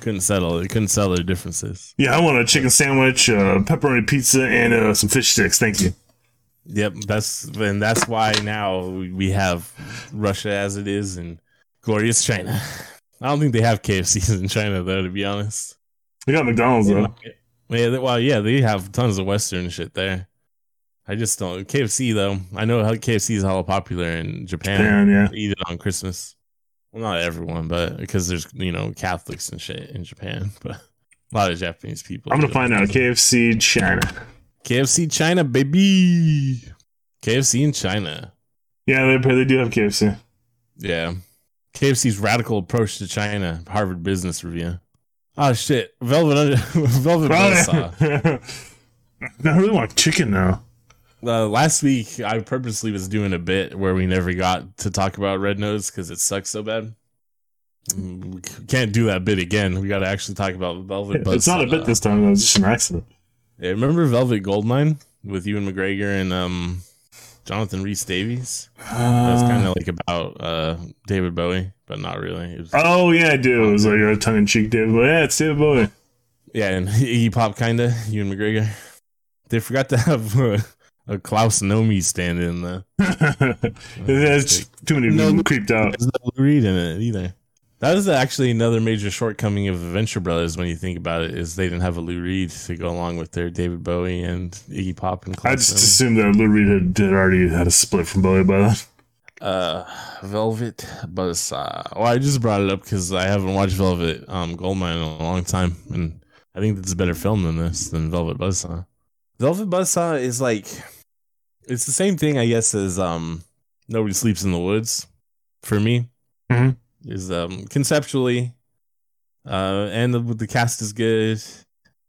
Couldn't settle. It couldn't sell their differences. Yeah, I want a chicken sandwich, uh, pepperoni pizza, and uh, some fish sticks. Thank you. Yep, that's and that's why now we have Russia as it is and glorious China. I don't think they have KFCs in China though, to be honest. They got McDonald's though. Yeah, they- well, yeah, they have tons of Western shit there. I just don't KFC though. I know how KFC is hella popular in Japan. And yeah, eat it on Christmas. Well, not everyone, but because there's you know Catholics and shit in Japan, but a lot of Japanese people. I'm gonna find out. KFC China. KFC China, baby. KFC in China. Yeah, they they do have KFC. Yeah. KFC's radical approach to China, Harvard Business Review. Oh shit, Velvet Under- Velvet Buzzsaw. I really want chicken now. Uh, last week, I purposely was doing a bit where we never got to talk about Red Nose because it sucks so bad. Mm, We can't do that bit again. We got to actually talk about Velvet Buzzsaw. It's not a bit this time. though. It's just an accident. Yeah, remember Velvet Goldmine with Ewan McGregor and um, Jonathan Rhys Davies? That was kind of like about uh, David Bowie, but not really. It was, Oh yeah, I do. It was like a tongue in cheek David. Bowie. Yeah, it's David Bowie. Yeah, and Iggy Pop kind of Ewan McGregor. They forgot to have uh, a Klaus Nomi stand in there. There's too many No, people creeped out. There's no Lou Reed in it either. That is actually another major shortcoming of the Venture Brothers when you think about it. Is they didn't have a Lou Reed to go along with their David Bowie and Iggy Pop and I just assumed that Lou Reed had, had already had a split from Bowie by then. Uh, Velvet Buzzsaw. Well, I just brought it up because I haven't watched Velvet um, Goldmine in a long time, and I think it's a better film than this than Velvet Buzzsaw. Velvet Buzzsaw is like, it's the same thing, I guess, as um, Nobody Sleeps in the Woods. For me, Mhm. Is um conceptually, uh, and the, the cast is good,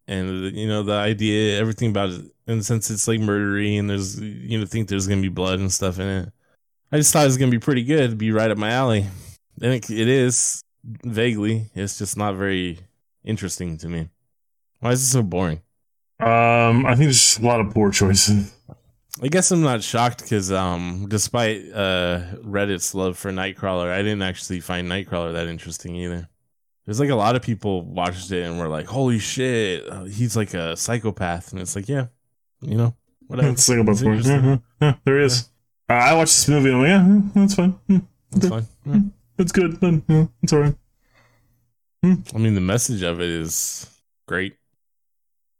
and you know the idea, everything about it. And since it's like murdery, and there's you know think there's gonna be blood and stuff in it. I just thought it was gonna be pretty good, be right up my alley. And it, it is vaguely. It's just not very interesting to me. Why is it so boring? Um, I think there's just a lot of poor choices. I guess I'm not shocked because, um, despite uh, Reddit's love for Nightcrawler, I didn't actually find Nightcrawler that interesting either. There's like a lot of people watched it and were like, "Holy shit, uh, he's like a psychopath," and it's like, yeah, you know, whatever. About It's the point. Yeah, yeah, yeah, there is. Uh, I watched this movie and I'm like, yeah, hmm, that's fine. That's fine. Yeah. It's good. But, yeah, it's alright. I mean, the message of it is great.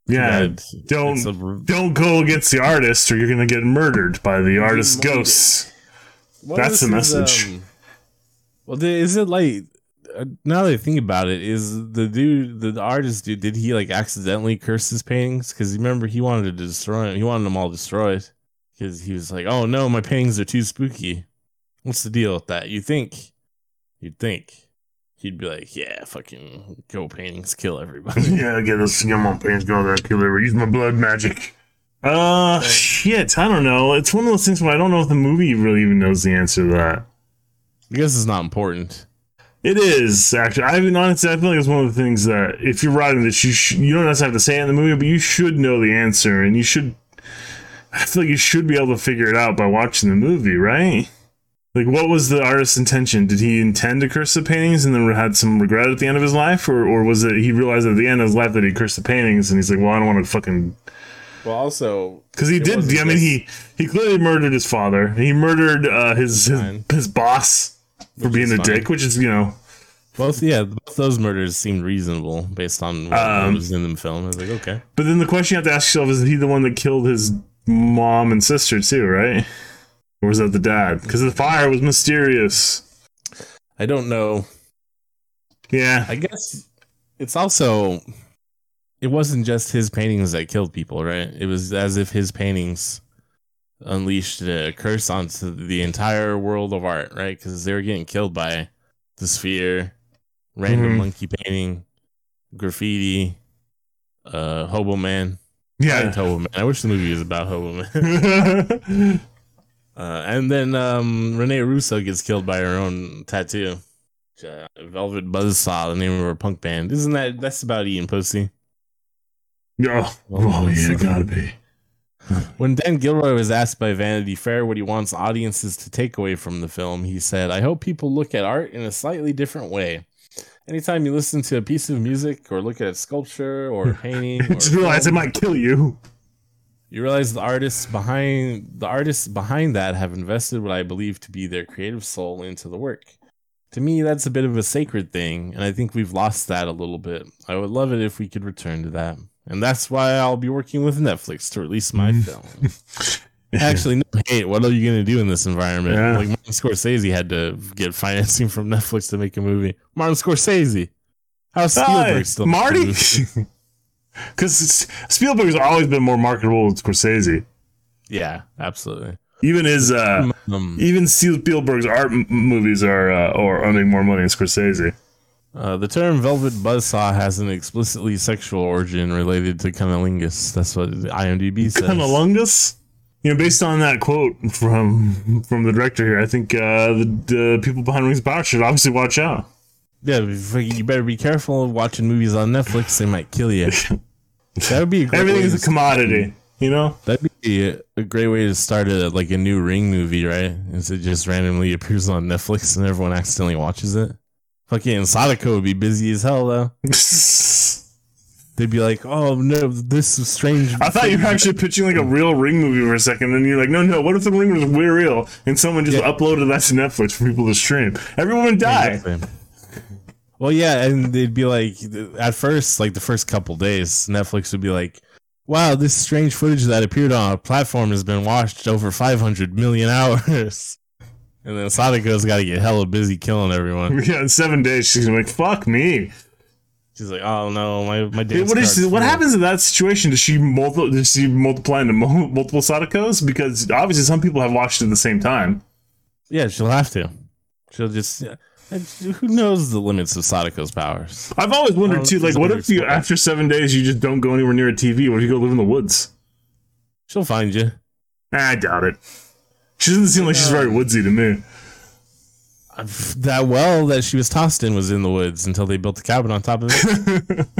Yeah, And don't it's a- don't go against the artist or you're gonna get murdered by the artist's ghosts. Well, That's the this is, message. um, well, is it like uh, now that I think about it, is the dude, the, the artist dude, did he like accidentally curse his paintings? Because remember, he wanted to destroy them. He wanted them all destroyed because he was like, "Oh no, my paintings are too spooky." What's the deal with that? You think? You'd think he'd be like, "Yeah, fucking go paintings, kill everybody." yeah, get us get my pains go there, killer. Use my blood magic. Uh, shit. I don't know. It's one of those things where I don't know if the movie really even knows the answer to that. I guess it's not important. It is actually. I mean, honestly, I feel like it's one of the things that if you're writing this, you sh- you don't necessarily have to say it in the movie, but you should know the answer, and you should. I feel like you should be able to figure it out by watching the movie, right? Like, what was the artist's intention? Did he intend to curse the paintings and then had some regret at the end of his life, or or was it he realized at the end of his life that he cursed the paintings and he's like, well, I don't want to fucking Well, also because he did. I mean, he he clearly murdered his father. He murdered uh, his his, his boss for Which being a fine. dick, which is you know. both, yeah, both those murders seemed reasonable based on what Um, was in the film. I was like, okay. But then the question you have to ask yourself is: He the one that killed his mom and sister too, right? Or was that the dad? Because the fire was mysterious. I don't know. Yeah, I guess it's also it wasn't just his paintings that killed people, right? It was as if his paintings unleashed a curse onto the entire world of art, right? Because they were getting killed by the sphere, random Mhm. monkey painting, graffiti, uh, Hobo Man. Yeah. Hobo Man. I wish the movie was about Hobo Man. Uh, and then um, Rene Russo gets killed by her own tattoo. Uh, Velvet Buzzsaw, the name of her punk band. Isn't that that's about eating pussy? oh, oh yeah, gotta be. When Dan Gilroy was asked by Vanity Fair what he wants audiences to take away from the film, he said, I hope people look at art in a slightly different way. Anytime you listen to a piece of music or look at a sculpture or a painting, or Just realize it might kill you. You realize the artists behind the artists behind that have invested what I believe to be their creative soul into the work. To me, that's a bit of a sacred thing, and I think we've lost that a little bit. I would love it if we could return to that. And that's why I'll be working with Netflix to release my mm. film. Actually, no hate. What are you going to do in this environment? Yeah. Like Martin Scorsese had to get financing from Netflix to make a movie. Martin Scorsese. How's Spielberg Hi, still? Marty? Because Spielberg's always been more marketable than Scorsese. Yeah, absolutely. Even his, uh, Um, even Spielberg's art m- movies are, uh, or are making more money than Scorsese. Uh, the term velvet buzzsaw has an explicitly sexual origin related to cunnilingus. That's what IMDb says. Cunnilingus? You know, based on that quote from from the director here, I think uh, the, the people behind Rings of Power should obviously watch out. Yeah, you better be careful watching movies on Netflix. They might kill you. That would be a great Everything way is to a commodity, you know. That'd be a, a great way to start a like a new Ring movie, right? Is it just randomly appears on Netflix and everyone accidentally watches it? Fucking Sadako would be busy as hell though. They'd be like, "Oh no, this is strange." I thought you were actually pitching like a real Ring movie for a second, and you're like, no, no. What if the Ring was real and someone just Yeah. uploaded that to Netflix for people to stream? Everyone would die. Exactly. Well, yeah, and they'd be like, at first, like the first couple days, Netflix would be like, "Wow, this strange footage that appeared on our platform has been watched over 500 million hours." And then Sadako's got to get hella busy killing everyone. Yeah, in seven days, she's gonna be like, fuck me. She's like, "Oh no, my my dance what is what happens in that situation? Does she multi- does she multiply into mul- multiple Sadakos? Because obviously some people have watched it at the same time. Yeah, she'll have to. She'll just. Yeah. And who knows the limits of Sadako's powers? I've always wondered too, like, what if you after seven days you just don't go anywhere near a TV? What if you go live in the woods? She'll find you. I doubt it. She doesn't seem like she's very woodsy to me. That well that she was tossed in was in the woods until they built a cabin on top of it.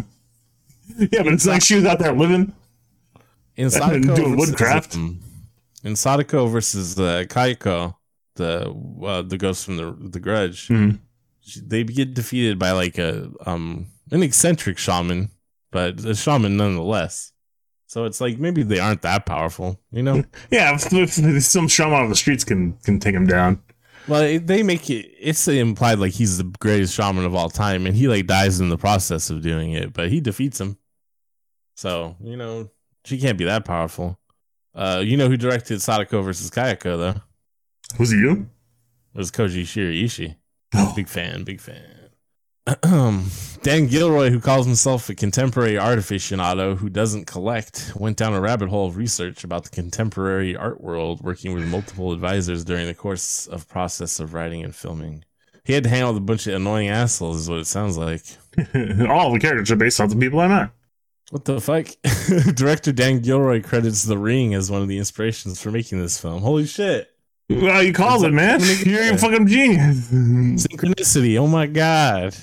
Yeah, but it's like she was out there living. In And Sadako doing versus, woodcraft. um, in Sadako versus uh, Kayako, the uh, the ghost from the the Grudge, Mhm. they get defeated by like a um an eccentric shaman, but a shaman nonetheless. So it's like maybe they aren't that powerful, you know. Yeah, if, if some shaman on the streets can can take him down. Well, they make it. It's implied like he's the greatest shaman of all time, and he like dies in the process of doing it, but he defeats him. So you know she can't be that powerful. Uh, you know who directed Sadako versus Kayako though? Was it you? It was Koji Shiraishi. Oh. Big fan, big fan. Dan Gilroy, who calls himself a contemporary art aficionado who doesn't collect, went down a rabbit hole of research about the contemporary art world, working with multiple advisors during the course of process of writing and filming. He had to hang out with a bunch of annoying assholes, is what it sounds like. All the characters are based off the people I met. What the fuck? Director Dan Gilroy credits The Ring as one of the inspirations for making this film. Holy shit. Well, you called it, man. You're a fucking genius. Synchronicity. Oh my god.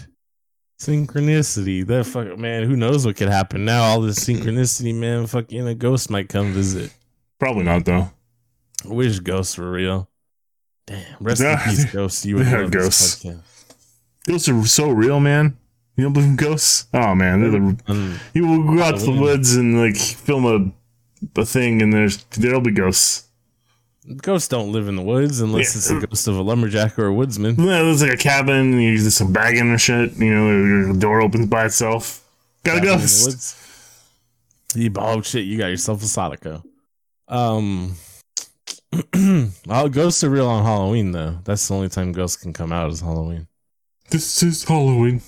Synchronicity. That fuck man, who knows what could happen now? All this synchronicity, man. Fucking a ghost might come visit. Probably not though. I wish ghosts were real. Damn. Rest in peace, ghosts. You would love ghosts. Ghosts are so real, man. You don't believe in ghosts? Oh man, they're the, Um, you will go out to the woods and like film a a thing, and there's there'll be ghosts. Ghosts don't live in the woods unless Yeah. it's the ghost of a lumberjack or a woodsman. Yeah, there's like a cabin, you do some bagging and shit. You know, your door opens by itself. Got a Cabin ghost. You oh shit, you got yourself a Sadako. Um well, ghosts are real on Halloween though. That's the only time ghosts can come out is Halloween. This is Halloween.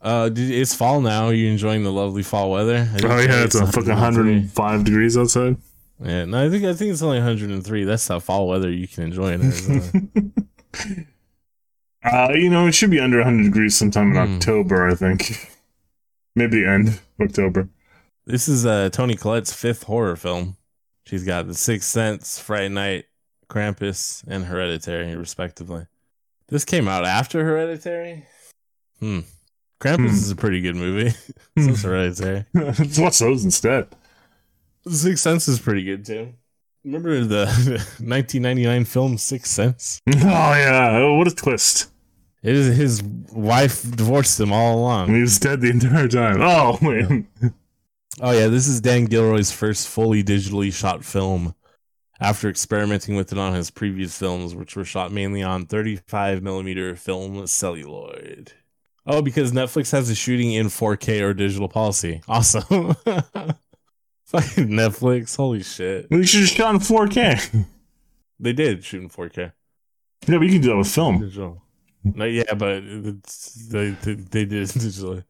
Uh, it's fall now. Are you enjoying the lovely fall weather? Oh yeah, it's a fucking 105 degrees outside. Yeah, no, I think I think it's only 103. That's that fall weather you can enjoy in Arizona. Uh, you know, it should be under 100 degrees sometime in Hmm. October, I think. Maybe the end of October. this is uh Toni Collette's fifth horror film. She's got The Sixth Sense, Fright Night, Krampus, and Hereditary, respectively. This came out after Hereditary. Hmm. Krampus Hmm. is a pretty good movie. so is Hereditary. Let's watch those instead. Sixth Sense is pretty good too. Remember the 1999 film Sixth Sense? Oh yeah, oh, what a twist! It is his wife divorced him all along. He was dead the entire time. Oh man, Oh yeah, this is Dan Gilroy's first fully digitally shot film. After experimenting with it on his previous films, which were shot mainly on 35 millimeter film celluloid. Oh, because Netflix has a shooting in 4K or digital policy. Awesome. Fucking Netflix. Holy shit. we should have shot in 4K. They did shoot in 4K. Yeah, but you can do that with film. Digital. No, yeah, but it's, they, they, they did it digitally.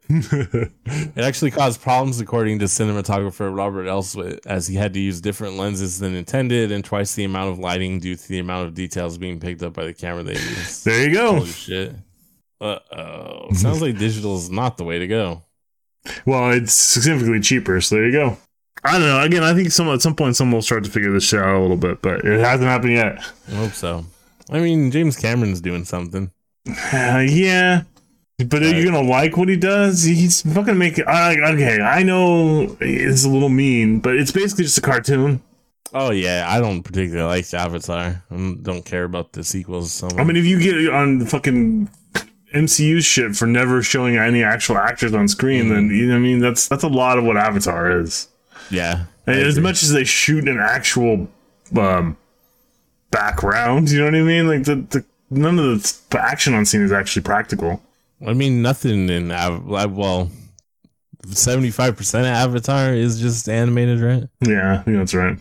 It actually caused problems, according to cinematographer Robert Elswit, as he had to use different lenses than intended and twice the amount of lighting due to the amount of details being picked up by the camera they used. there you go. Holy shit. Uh oh. Sounds like digital is not the way to go. Well, it's significantly cheaper, so there you go. I don't know. Again, I think some at some point someone will start to figure this shit out a little bit, but it hasn't happened yet. I hope so. I mean, James Cameron's doing something. Uh, yeah, but are you gonna like what he does? He's fucking making. I okay, I know it's a little mean, but it's basically just a cartoon. Oh, yeah. I don't particularly like Avatar. I don't care about the sequels so much. I mean, if you get on the fucking MCU shit for never showing any actual actors on screen, then you know, I mean that's that's a lot of what Avatar is. Yeah. And as much as they shoot an actual um, background, you know what I mean? Like the, the none of the action on scene is actually practical. I mean, nothing in Av- well, seventy five percent of Avatar is just animated, right? Yeah, I think that's right.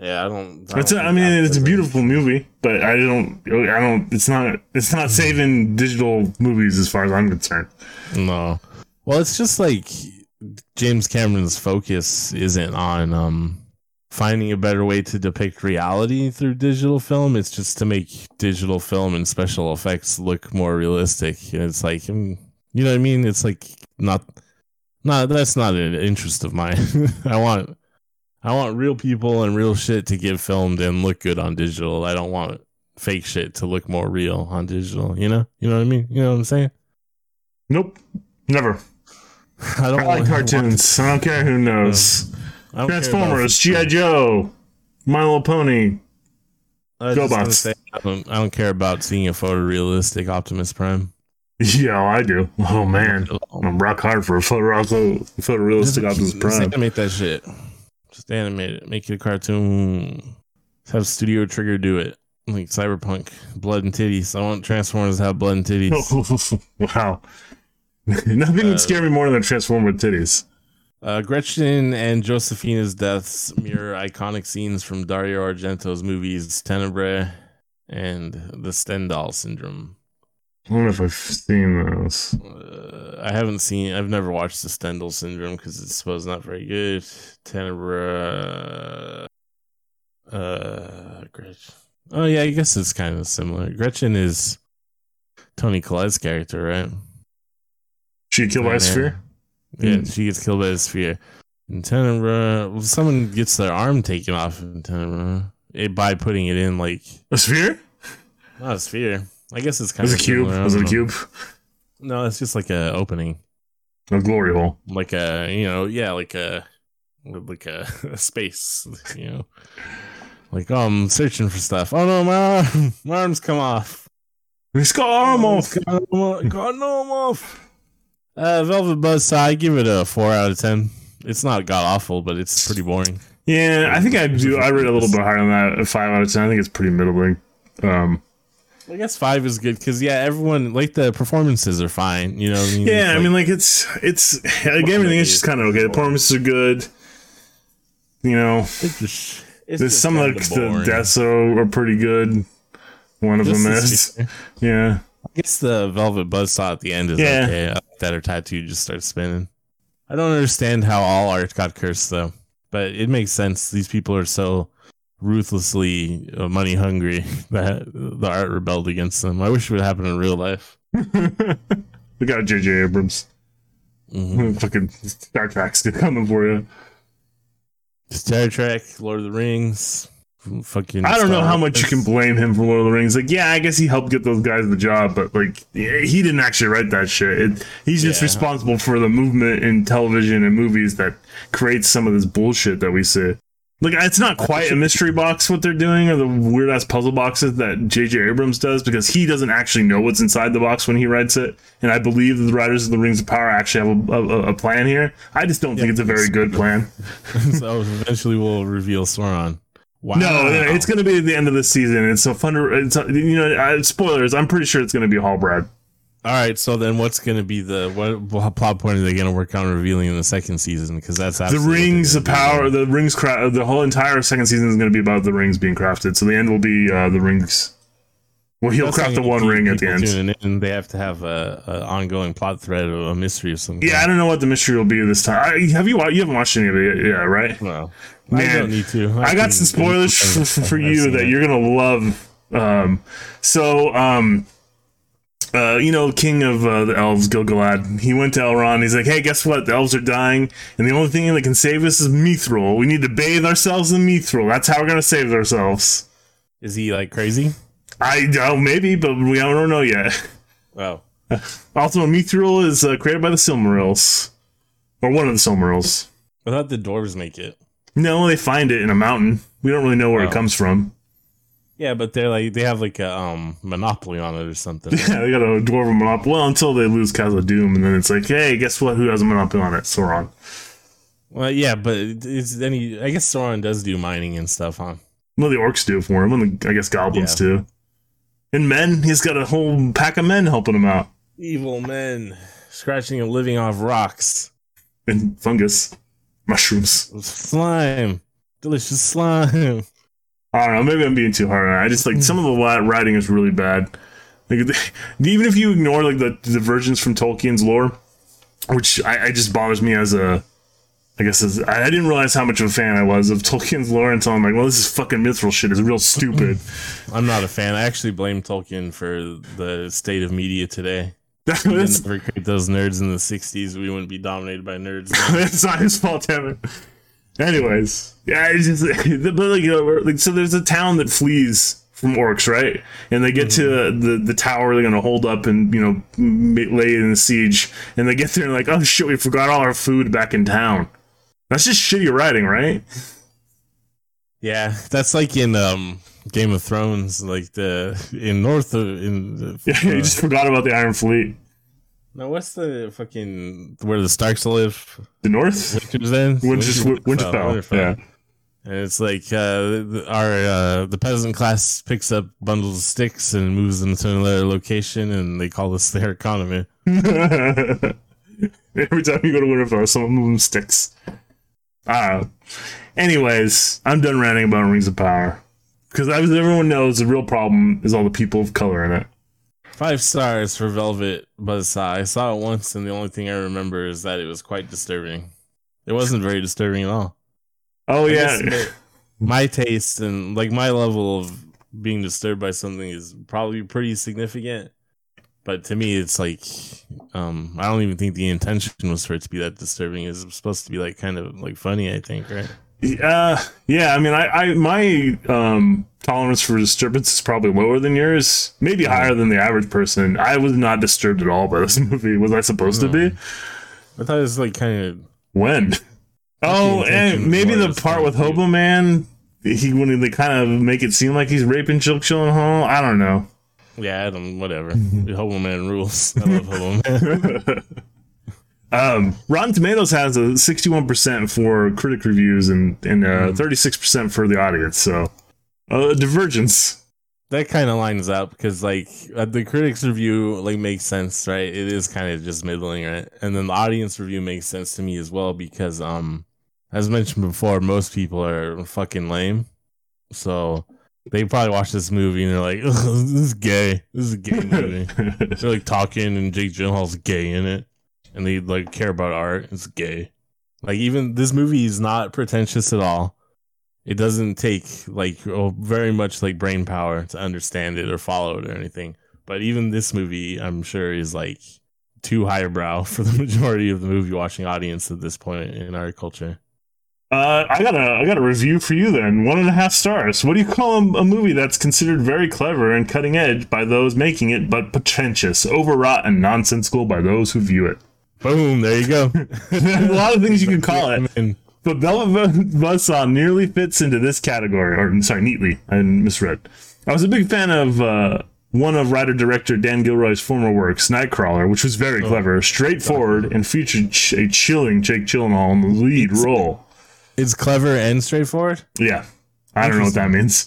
Yeah, I don't. I, It's a, I mean, it's a beautiful movie, but I don't, I don't. It's not, it's not saving digital movies as far as I'm concerned. No, well, it's just like James Cameron's focus isn't on um finding a better way to depict reality through digital film. It's just to make digital film and special effects look more realistic. And it's like, mm, you know what I mean? It's like not, not that's not an interest of mine. I want. I want real people and real shit to get filmed and look good on digital. I don't want fake shit to look more real on digital. You know, you know what I mean. You know what I'm saying? Nope, never. I don't I like cartoons. I don't care who knows. Don't Transformers, GI Joe, My Little Pony. I was just gonna GoBots. say, I don't, I don't care about seeing a photorealistic Optimus Prime. Yeah, I do. Oh man, I'm rock hard for a photo, photorealistic Optimus Prime. Just animate that shit. Just animate it. Make it a cartoon. Just have Studio Trigger do it. Like Cyberpunk, blood and titties. I want Transformers to have blood and titties. wow. Nothing would scare me more than a transformer with titties. Uh, Gretchen and Josephina's deaths mirror iconic scenes from Dario Argento's movies Tenebrae and The Stendhal Syndrome. I don't if I've seen those. Uh, I haven't seen. I've never watched the Stendhal Syndrome because it's supposed not very good. Tenebrae. Uh, Gretchen. Oh yeah, I guess it's kind of similar. Gretchen is Toni Collette's character, right? She killed by a sphere? Yeah, Mm. she gets killed by a sphere. In Tenebrae, well, someone gets their arm taken off in Tenebrae it, by putting it in like A sphere? not a sphere. I guess it's It kind was of a cube. Was it a cube? No, it's just like a opening. A glory hole. like a you know yeah like a like a, a space you know like oh i'm searching for stuff oh no my arm my arms come off He's got arm off. got no got no arm off uh velvet buzzsaw i give it a four out of ten it's not god awful but it's pretty boring Yeah, I think I do. I rate a little bit higher than that. A five out of ten. I think it's pretty middling. Um, i guess five is good because yeah everyone like the performances are fine you know what I mean? yeah, It's I mean, like it's it's like everything is just kind of okay. The performances are good. You know, it's just it's just some of the, the boring. deaths are, are pretty good. One of Just them the is yeah. I guess the velvet buzzsaw at the end is Yeah. okay. That her tattoo just starts spinning. I don't understand how all art got cursed though, but it makes sense. These people are so ruthlessly uh, money hungry that the art rebelled against them. I wish it would happen in real life. we got J.J. Abrams. Mhm. Fucking Star Trek's coming for you. Star Trek, Lord of the Rings, fucking. I don't know how much you can blame him for Lord of the Rings. Like, yeah, I guess he helped get those guys the job, but like, he didn't actually write that shit. It, he's just Yeah. responsible for the movement in television and movies that creates some of this bullshit that we see. Like it's not quite a mystery box what they're doing, or the weird ass puzzle boxes that J.J. Abrams does, because he doesn't actually know what's inside the box when he writes it. And I believe that the writers of the Rings of Power actually have a, a, a plan here. I just don't think it's a very good plan. so eventually we'll reveal Sauron. Wow. No, it's going to be at the end of the season. It's a fun. It's a, you know, spoilers. I'm pretty sure it's going to be Halbrand. All right, so then what's going to be the what, what plot point are they going to work on revealing in the second season? Because that's The absolutely what they're rings, the power, the rings. Cra- the whole entire second season is going to be about the rings being crafted. So the end will be uh, the rings. Well, he'll That's craft the one ring at the end. And. They have to have a, a ongoing plot thread or a mystery or something. Yeah, I don't know what the mystery will be this time. I, have you? You haven't watched any of it yet, yeah, right? I Man, don't need to. I got some spoilers for, for, you seen that you're gonna love. Um, so, um, uh, you know, King of uh, the Elves, Gil-galad. He went to Elrond. He's like, "Hey, guess what? The elves are dying, and the only thing that can save us is Mithril. We need to bathe ourselves in Mithril. That's how we're gonna save ourselves." Is he like crazy? I don't maybe, but we don't know yet. Oh, Also, Mithril is uh, created by the Silmarils, or one of the Silmarils. I thought the dwarves make it. No, they find it in a mountain. We don't really know where Oh. it comes from. Yeah, but they're like they have like a um monopoly on it or something. Yeah, they got a dwarven monopoly. Well, until they lose Khazad-dûm, and then it's like, hey, guess what? Who has a monopoly on it? Sauron. well, yeah, but it's any. I guess Sauron does do mining and stuff, huh? Well, the orcs do for him, and the, I guess goblins Yeah. too. And men, he's got a whole pack of men helping him out. Evil men scratching and living off rocks, And fungus, mushrooms. slime, delicious slime. I don't know. Maybe I'm being too hard on it. I just like some of the writing is really bad. Like, even if you ignore like the divergence from Tolkien's lore, which I, I just bothers me as a, I guess as, I didn't realize how much of a fan I was of Tolkien's lore until I'm like, well, this is fucking mithril shit. It's real stupid. I'm not a fan. I actually blame Tolkien for the state of media today. That's, create those nerds in the '60s. We wouldn't be dominated by nerds. that's not his fault, it. Anyways, yeah, it's just but like, you know, like so. There's a town that flees from orcs, right? And they get to mm-hmm. the the tower they're gonna hold up and you know lay in the siege. And they get there and like, oh shit, we forgot all our food back in town. That's just shitty writing, right? yeah, that's like in um, Game of Thrones, like the in North of in the, Yeah, you just forgot about the Iron Fleet. no, what's the fucking where the Starks live? The North, Winter's End, Winter, Winterfell. Yeah, And it's like uh, the, our uh, the peasant class picks up bundles of sticks and moves them to another location, and they call this their economy. Every time you go to Winterfell, someone moving sticks. Ah. Anyways, I'm done ranting about Rings of Power. Because as everyone knows, the real problem is all the people of color in it. Five stars for Velvet Buzzsaw. I saw it once, and the only thing I remember is that it was quite disturbing. It wasn't very disturbing at all. Oh I yeah, my, my taste and like my level of being disturbed by something is probably pretty significant. But to me, it's like um, I don't even think the intention was for it to be that disturbing. It's supposed to be like kind of like funny. I think, right? uh, yeah. I mean, I, I my um, tolerance for disturbance is probably lower than yours. Maybe higher than the average person. I was not disturbed at all by this movie. Was I supposed to be? I thought it was like kind of When? Oh, and maybe the part with. Hobo Man. He when they kind of make it seem like he's raping Jill Hall. I don't know. Yeah, Adam, whatever. Hobo Man rules. I love Hobo Man. Um, Rotten Tomatoes has a 61% for critic reviews and and uh, 36% for the audience. So, uh, divergence. that kind of lines up because like uh, the critics review like makes sense right it is kind of just middling right and then the audience review makes sense to me as well because um as mentioned before most people are fucking lame so they probably watch this movie and they're like this is gay. This is a gay movie. They're like talking and jake gyllenhaal's gay in it. And they like care about art. It's gay. Like even this movie is not pretentious at all. It doesn't take like very much like brain power to understand it or follow it or anything. But even this movie, I'm sure, is like too highbrow for the majority of the movie watching audience at this point in our culture. Uh, I got a I got a review for you then. One and a half stars. What do you call a, a movie that's considered very clever and cutting edge by those making it, but pretentious, overwrought, and nonsensical by those who view it? Boom! There you go. There's a lot of things you can call it. But Bella Buzzsaw nearly fits into this category, or sorry, neatly. I misread. I was a big fan of uh, one of writer director Dan Gilroy's former works, Nightcrawler, which was very clever, straightforward, and featured ch- a chilling Jake Gyllenhaal in the lead role. It's clever and straightforward. Yeah, I don't know what that means.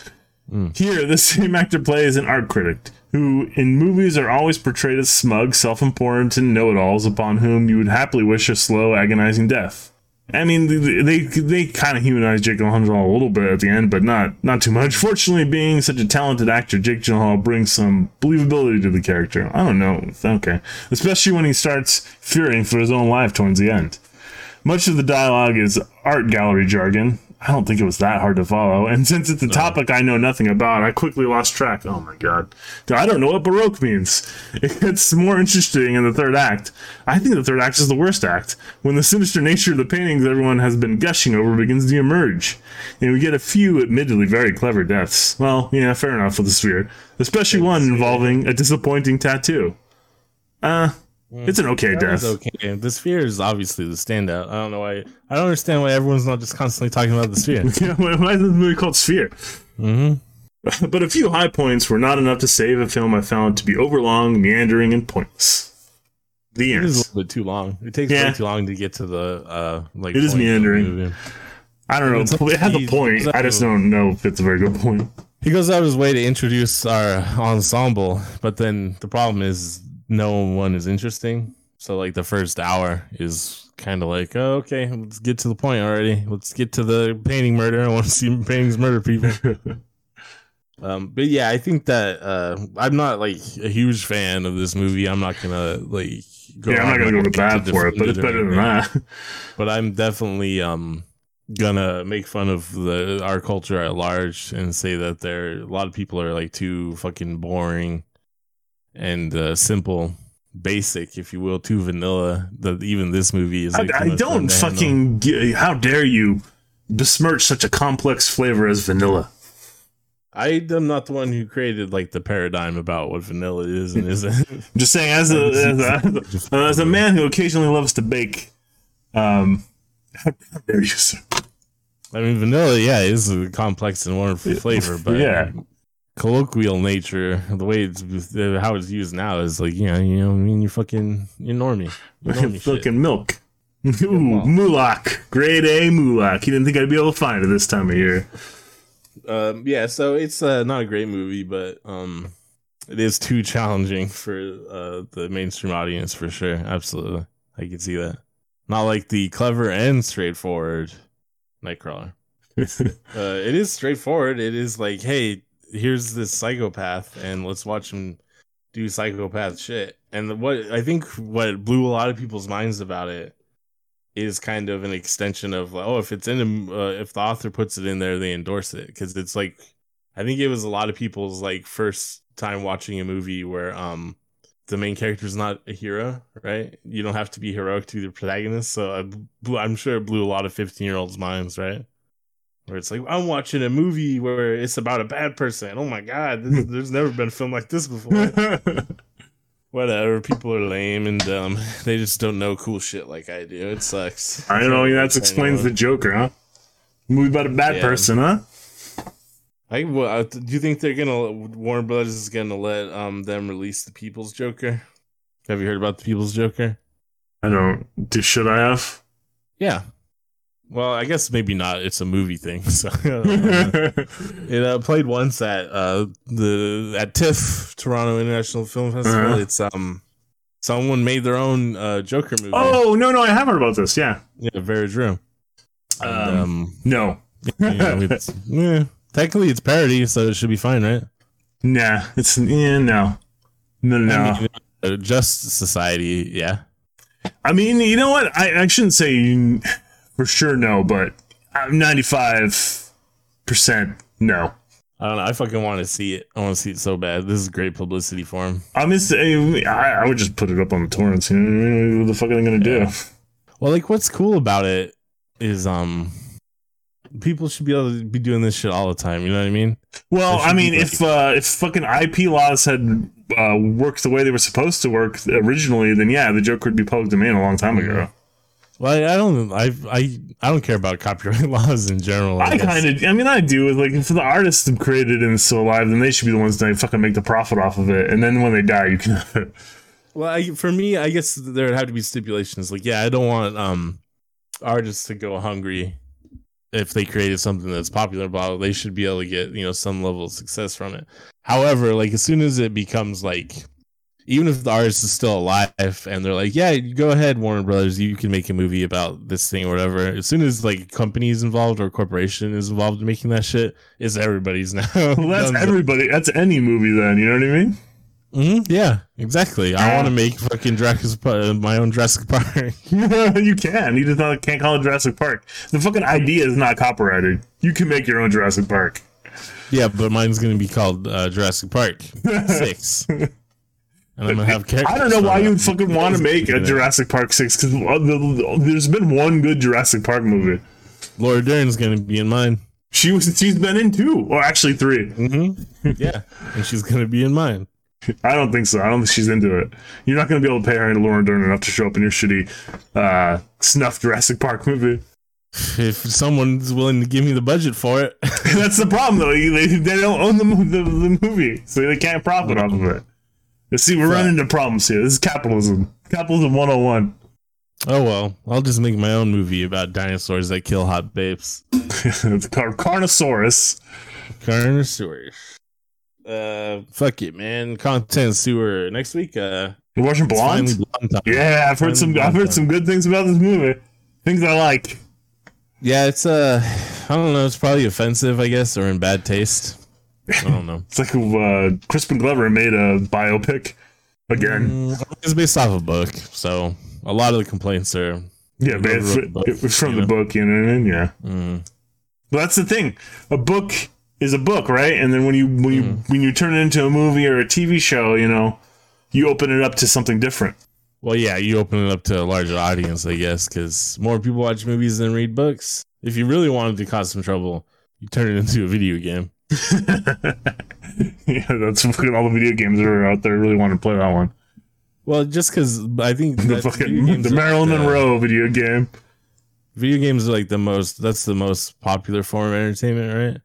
Hmm. Here, the same actor plays an art critic who, in movies, are always portrayed as smug, self-important, and know-it-alls upon whom you would happily wish a slow, agonizing death. I mean, they they, they kind of humanize Jake Gyllenhaal a little bit at the end, but not not too much. Fortunately, being such a talented actor, Jake Gyllenhaal brings some believability to the character. I don't know, okay, especially when he starts fearing for his own life towards the end. Much of the dialogue is art gallery jargon. I don't think it was that hard to follow. And since it's a topic I know nothing about, I quickly lost track. Oh my god. I don't know what Baroque means. It gets more interesting in the third act. I think the third act is the worst act, when the sinister nature of the paintings everyone has been gushing over begins to emerge. And we get a few, admittedly, very clever deaths. Well, yeah, fair enough with the sphere. Especially one involving a disappointing tattoo. Uh, it's an okay death. okay. The sphere is obviously the standout. I don't know why. I don't understand why everyone's not just constantly talking about the sphere. Yeah, why is this movie called Sphere? mm-hmm. But a few high points were not enough to save a film I found to be overlong, meandering, and pointless. The end. is a little bit too long. It takes Yeah. way too long to get to the uh like. It is point of the meandering. I don't know. It's- It has a point. I just don't know if it's a very good point. He goes out of his way to introduce our ensemble, but then the problem is no one is interesting. So like the first hour is kind of like, oh, okay, let's get to the point already. Let's get to the painting murder. I want to see paintings murder people. um, but yeah, I think that uh, I'm not like a huge fan of this movie. I'm not gonna like. Go yeah, I'm not gonna go to bat to for it, but it's better than that. but I'm definitely um gonna make fun of the our culture at large and say that there a lot of people are like too fucking boring and uh, simple, basic, if you will, too vanilla. That even this movie is. I, Like, I them don't fucking. G- how dare you besmirch such a complex flavor as vanilla? I am not the one who created like the paradigm about what vanilla is and isn't. I'm just saying, as a as a, as a man who occasionally loves to bake, um, how dare you, sir? I mean, vanilla, yeah, is a complex and wonderful flavor, but Yeah. Colloquial nature, the way it's how it's used now is like, you know, you know, I mean, you fucking, you're normie, normie. Fucking milk. Ooh, Mulak. Grade A Mulak. You didn't think I'd be able to find it this time of year. Um, yeah, so it's uh, not a great movie, but um, it is too challenging for uh, the mainstream audience for sure. Absolutely, I can see that. Not like the clever and straightforward Nightcrawler. Uh, it is straightforward. It is like, hey, here's this psychopath, and let's watch him do psychopath shit. And what I think what blew a lot of people's minds about it is kind of an extension of like, oh, if it's in uh, if the author puts it in there, they endorse it because it's like, I think it was a lot of people's like first time watching a movie where um the main character is not a hero, right? You don't have to be heroic to be the protagonist. So I I'm sure it blew a lot of 15 year olds' minds, right? Where it's like, I'm watching a movie where it's about a bad person. Oh my God, this, there's never been a film like this before. Whatever, people are lame and dumb. They just don't know cool shit like I do. It sucks. I don't know that explains the Joker, huh? Movie about a bad Yeah. person, huh? I, well, do you think they're gonna Warner Brothers is gonna let um them release the People's Joker? Have you heard about the People's Joker? I don't. do- Should I have? Yeah. Well, I guess maybe not. It's a movie thing, so it uh, played once at uh the at TIFF Toronto International Film Festival. Uh-huh. It's um someone made their own uh Joker movie. oh no, no, I have heard about this. Yeah. yeah, very true. And, Um, um, No. you know, it's, yeah, technically it's parody, so it should be fine, right? Nah. It's yeah. No. No. No. I mean, uh, Just Society, yeah. I mean, you know what? I, I shouldn't say for sure no, but I'm ninety-five percent no. I don't know. I fucking want to see it. I want to see it so bad. This is great publicity for him. I'm just, I, I would just put it up on the torrents. You know, what the fuck are they gonna do? Well, like, what's cool about it is, um, people should be able to be doing this shit all the time. You know what I mean? Well, I mean, if uh, if fucking IP laws had uh, worked the way they were supposed to work originally, then yeah, the Joker would be public domain a long time ago. Well, I, I don't. I I I don't care about copyright laws in general. I guess. kind of, I mean, I do. Like, if the artists have created and is still alive, then they should be the ones that fucking make the profit off of it. And then when they die, you can have it. Well, I, for me, I guess there would have to be stipulations. Like, yeah, I don't want um artists to go hungry if they created something that's popular. Blah, blah, they should be able to get you know some level of success from it. However, like as soon as it becomes like, even if the artist is still alive and they're like, yeah, go ahead, Warner Brothers, you can make a movie about this thing or whatever. As soon as like company is involved or corporation is involved in making that shit, it's everybody's now. Well, that's everybody. That's any movie, then. You know what I mean? hmm yeah, exactly. I want to make fucking Jurassic Park, my own Jurassic Park. you can. You just not, can't call it Jurassic Park. The fucking idea is not copyrighted. You can make your own Jurassic Park. Yeah, but mine's gonna be called uh, Jurassic Park Six, and I'm gonna have characters. I don't know why you would fucking want to make a Jurassic Park 6 because there's been one good Jurassic Park movie. Laura Dern's gonna be in mine. She was she's been in two, or actually three. Mm-hmm. Yeah, and she's gonna be in mine. I don't think so. I don't think she's into it. You're not going to be able to pay her and Lauren Dern enough to show up in your shitty uh, snuff Jurassic Park movie. If someone's willing to give me the budget for it, That's the problem, though. They, they don't own the, the, the movie, so they can't profit off of it. You see, we're running into problems here. This is capitalism. Capitalism 101. oh well, I'll just make my own movie about dinosaurs that kill hot babes. it's Car- Carnosaurus. Carnosaurus. Uh, fuck it, man. Content sewer next week. Uh, You're watching Blonde? blonde time. Yeah, I've heard some. I've heard Blonde some good things about this movie. Things I like. Yeah, it's uh, I don't know. It's probably offensive, I guess, or in bad taste. I don't know. It's like uh, Crispin Glover made a biopic again. Mm, It's based off a book, so a lot of the complaints are. Yeah, but it's, the book, it was from the know? book, you know what I mean? Yeah. Mm. But that's the thing. A book is a book, right? And then when you when you Mm-hmm. when you turn it into a movie or a TV show, you know, you open it up to something different. Well, yeah, you open it up to a larger audience, I guess, because more people watch movies than read books. If you really wanted to cause some trouble, you turn it into a video game. yeah, that's fucking all the video games that are out there. Really want to play that one. Well, just because I think The fucking the Marilyn like the- Monroe video game. Video games are like the most. That's the most popular form of entertainment, right?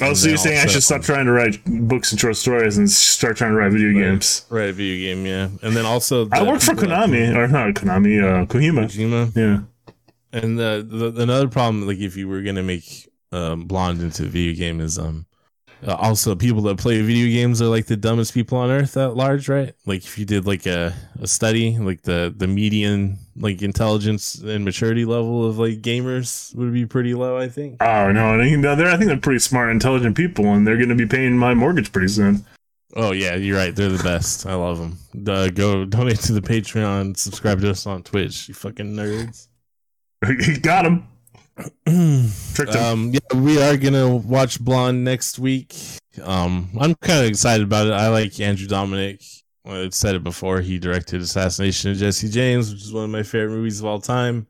Oh, And so you're saying I should stop trying to write books and short stories and start trying to write video Right. games? Write a video game, yeah. And then also, I the work for Konami, or not Konami, uh, Kohima. Kojima. Yeah. And the, the another problem, like if you were gonna make um, Blonde into video game, is um uh, also people that play video games are like the dumbest people on earth at large, right? Like if you did like a, a study, like the the median like intelligence and maturity level of like gamers would be pretty low, I think. Oh no, I think they're I think they're pretty smart, intelligent people, and they're going to be paying my mortgage pretty soon. Oh yeah, you're right. They're the best. I love them. Uh, go donate to the Patreon. Subscribe to us on Twitch. You fucking nerds. Got him. Tricked him. Um, yeah, we are gonna watch Blonde next week. Um, I'm kind of excited about it. I like Andrew Dominik. Well, I've said it before. He directed Assassination of Jesse James, which is one of my favorite movies of all time.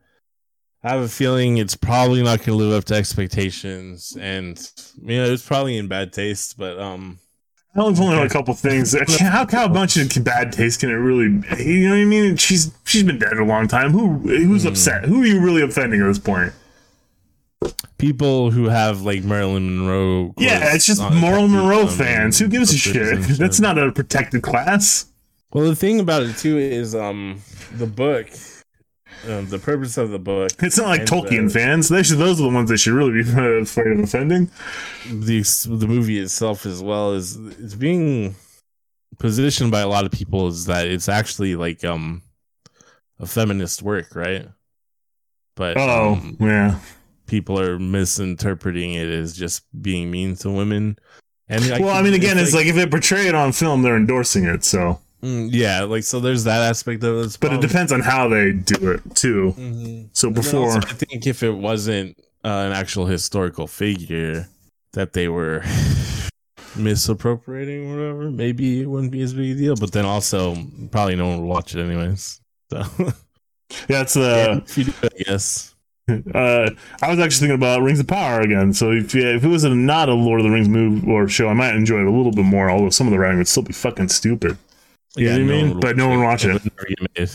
I have a feeling it's probably not going to live up to expectations, and you know it's probably in bad taste. But um, I only only know a couple things. How how much of bad taste can it really? be? You know what I mean? She's she's been dead a long time. Who who's upset? Who are you really offending at this point? People who have like Marilyn Monroe, Yeah, it's just Marilyn Monroe fans. Who gives a shit? That's not a protected class. Well, the thing about it too is um the book, um, the purpose of the book, It's not like Tolkien uh, fans. They should, those are the ones that should really be uh, afraid of offending. the the movie itself as well is it's being positioned by a lot of people is that it's actually like um a feminist work, right? But Oh um, yeah, people are misinterpreting it as just being mean to women. And like, well, I mean, again, it's like, if they portray it on film, they're endorsing it. So, mm, yeah, like so. There's that aspect of it. but it depends on how they do it too. Mhm. So before, also, I think if it wasn't uh, an actual historical figure that they were misappropriating or whatever, maybe it wouldn't be as big a deal. But then also, probably no one would watch it anyways. So, yeah, it's uh, if you do, I uh, I was actually thinking about Rings of Power again. So if yeah, if it was a, not a Lord of the Rings movie or show, I might enjoy it a little bit more. Although some of the writing would still be fucking stupid. You know what I mean? But no one watch it. would never made.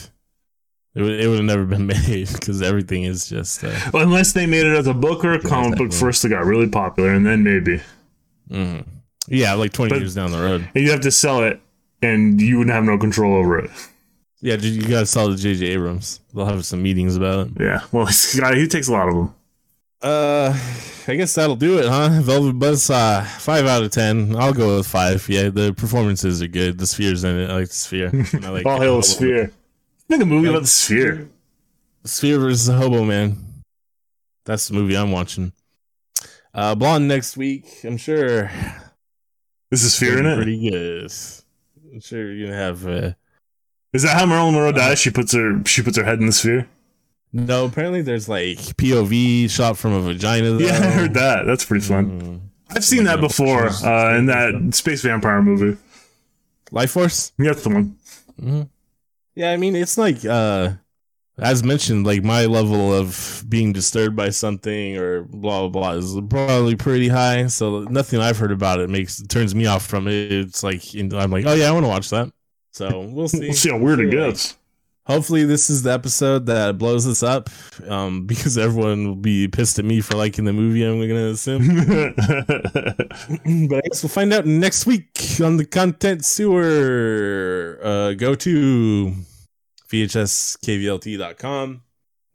It would, it would have never been made because everything is just. Uh, Well, unless they made it as a book or a comic book first, it got really popular, and then maybe yeah, like 20 But- years down the road. and you have to sell it, and you wouldn't have no control over it. Yeah, you got to sell to J.J. Abrams. They'll have some meetings about it. Yeah, well, he takes a lot of them. Uh, I guess that'll do it, huh? Velvet Buzzsaw, five out of ten. I'll go with five. Yeah, the performances are good. The sphere's in it. I like the sphere. And I like All hail the sphere. Make a movie about the sphere. Sphere versus the Hobo Man. That's the movie I'm watching. Uh, Blonde next week. I'm sure. This is sphere in it. Pretty good. I'm sure you're gonna have. Uh, Is that how Marilyn Monroe dies? She puts her she puts her head in the sphere. no, apparently there's like POV shot from a vagina. Though. Yeah, I heard that. That's pretty fun. Mm. I've seen that before uh, in that space vampire movie. Lifeforce. Yeah, that's the one. Yeah, I mean it's like uh as mentioned, like my level of being disturbed by something or blah blah blah is probably pretty high. So nothing I've heard about it makes turns me off from it. It's like I'm like, oh yeah, I want to watch that. So we'll see. We'll see how weird it gets. Hopefully, this is the episode that blows this up, um, because everyone will be pissed at me for liking the movie. I'm gonna assume, but I guess we'll find out next week on the content sewer. Uh, go to vhskvlt.com.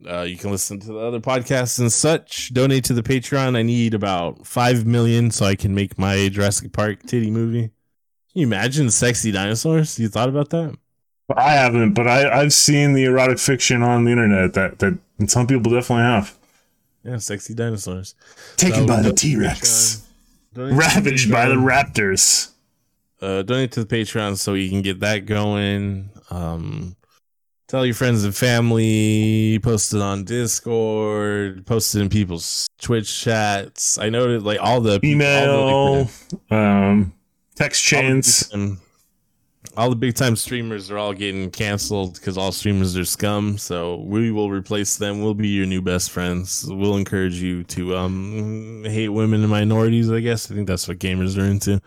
Uh, you can listen to the other podcasts and such. Donate to the Patreon. I need about five million so I can make my Jurassic Park titty movie. Can you imagine sexy dinosaurs? You thought about that? I haven't, but I, I've seen the erotic fiction on the internet that, that some people definitely have. Yeah, sexy dinosaurs. Taken by the T Rex. Patreon. Donate Ravaged by the raptors. uh, donate to the Patreon so you can get that going. Um, tell your friends and family. Post it on Discord. Post it in people's Twitch chats. I know that like all the all the, Email, like, um, text all the chains. all the big time streamers are all getting canceled because all streamers are scum. So we will replace them. We'll be your new best friends. We'll encourage you to um hate women and minorities. I guess I think that's what gamers are into.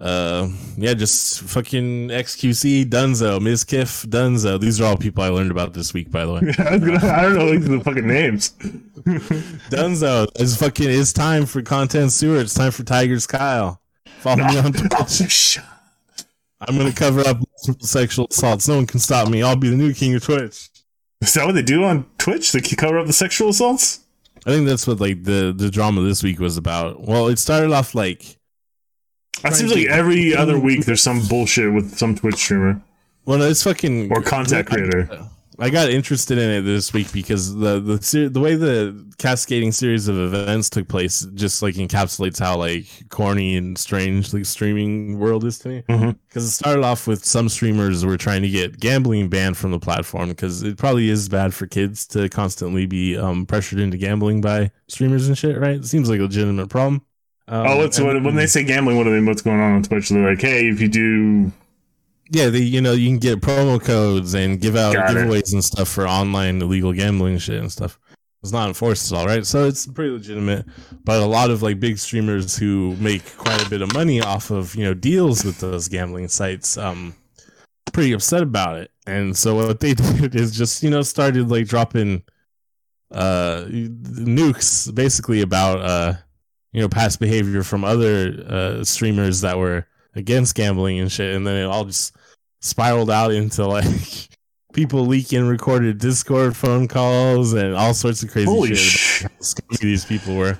Uh, yeah, just fucking XQC Dunzo, Mizkif Dunzo. These are all people I learned about this week, by the way. I, gonna, I don't know these are the fucking names. Dunzo is fucking. It's time for content sewer. It's time for Tigers Kyle. Follow me on oh, Twitch. I'm gonna cover up multiple sexual assaults. No one can stop me. I'll be the new king of Twitch. Is that what they do on Twitch? They cover up the sexual assaults? I think that's what like the the drama this week was about. Well, it started off like That seems like every other week there's some bullshit with some Twitch streamer well, no, it's fucking or content creator. I got interested in it this week because the the ser- the way the cascading series of events took place just like encapsulates how like corny and strange the streaming world is to me. Because it started off with some streamers were trying to get gambling banned from the platform because it probably is bad for kids to constantly be um, pressured into gambling by streamers and shit. Right? It seems like a legitimate problem. Um, Oh, what's and- what, when they say gambling? What do they? Mean? What's going on on Twitch? They're like, hey, if you do, Yeah, they you know you can get promo codes and give out Got it. giveaways and stuff for online illegal gambling shit and stuff. It's not enforced at all, right? So it's pretty legitimate. But a lot of like big streamers who make quite a bit of money off of you know deals with those gambling sites, um, pretty upset about it. And so what they did is just you know started like dropping uh nukes basically about uh you know past behavior from other uh streamers that were against gambling and shit and then it all just spiraled out into like people leaking recorded discord phone calls and all sorts of crazy holy shit sh! about how scummy these people were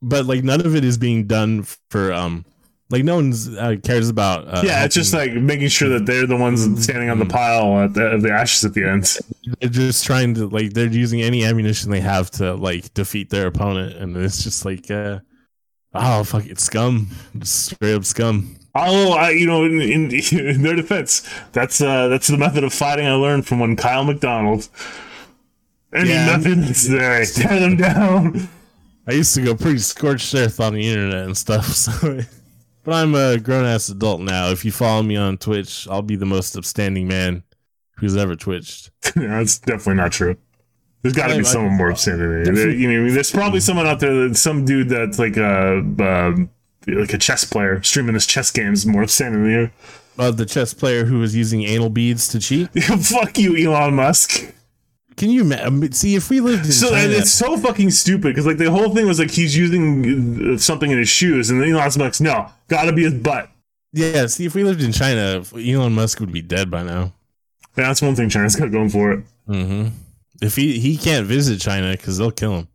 but like none of it is being done for um like no one uh, cares about uh, Yeah, it's just like making sure that they're the ones standing on the pile at the, of the ashes at the end. they're just trying to like they're using any ammunition they have to like defeat their opponent and it's just like uh oh fuck it's scum just straight up scum Oh, I, you know, in, in, in their defense, that's uh, that's the method of fighting I learned from one Kyle McDonald. Any Yeah. method necessary, tear them down. i used to go pretty scorched earth on the internet and stuff so but i'm a grown-ass adult now if you follow me on twitch i'll be the most upstanding man who's ever twitched that's definitely not true. There's got to be someone more upstanding. than you. There- you know, there's probably someone out there, that, some dude that's like a um, like a chess player streaming his chess games more upstanding than you. of the chess player who was using anal beads to cheat. Fuck you, Elon Musk. Can you ma- um, see if we lived in So China? and it's so fucking stupid because like the whole thing was like he's using uh, something in his shoes, and then Elon Musk's no, gotta be his butt. yeah, see if we lived in China, Elon Musk would be dead by now. And that's one thing China's got going for it. hmm If he he can't visit China because they'll kill him,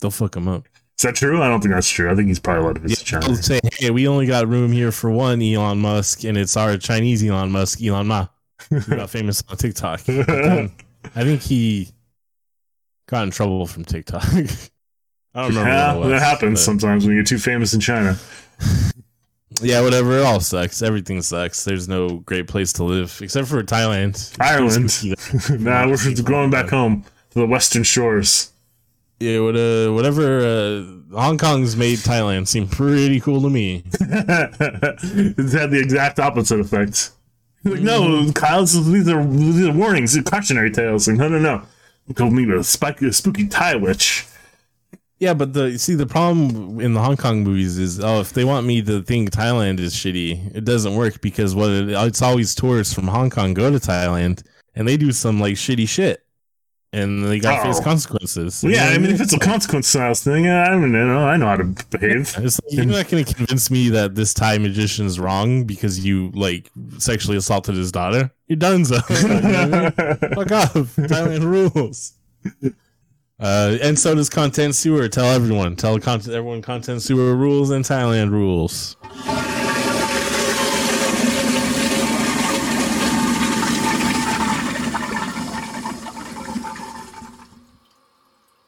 they'll fuck him up. Is that true? I don't think that's true. I think he's probably allowed to visit They'll China. say, "Hey, we only got room here for one Elon Musk, and it's our Chinese Elon Musk, Elon Ma, who got famous on TikTok." Then I think he got in trouble from TikTok. I don't remember. Yeah, was, that happens but- sometimes when you get too famous in China. Yeah, whatever. It all sucks. Everything sucks. There's no great place to live except for Thailand, Ireland. nah, we're just going back home to the Western Shores. Yeah, what, uh, whatever. Uh, Hong Kong's made Thailand seem pretty cool to me. it's had the exact opposite effect. Like, no, Kyle, this these are, these are warnings, these are cautionary tales. Like, no, no, no. Go meet a spooky Thai witch. Yeah, but the see the problem in the Hong Kong movies is oh if they want me to think Thailand is shitty, it doesn't work because what it, it's always tourists from Hong Kong go to Thailand and they do some like shitty shit and they got to face Oh. consequences. Well, yeah, I mean, if it's a consequence styles thing, I don't know. I know how to behave. Like, you're not going to convince me that this Thai magician is wrong because you like sexually assaulted his daughter. You're done, so fuck off. Thailand rules. Uh, and so does content sewer. Tell everyone. Tell content everyone content sewer rules and Thailand rules.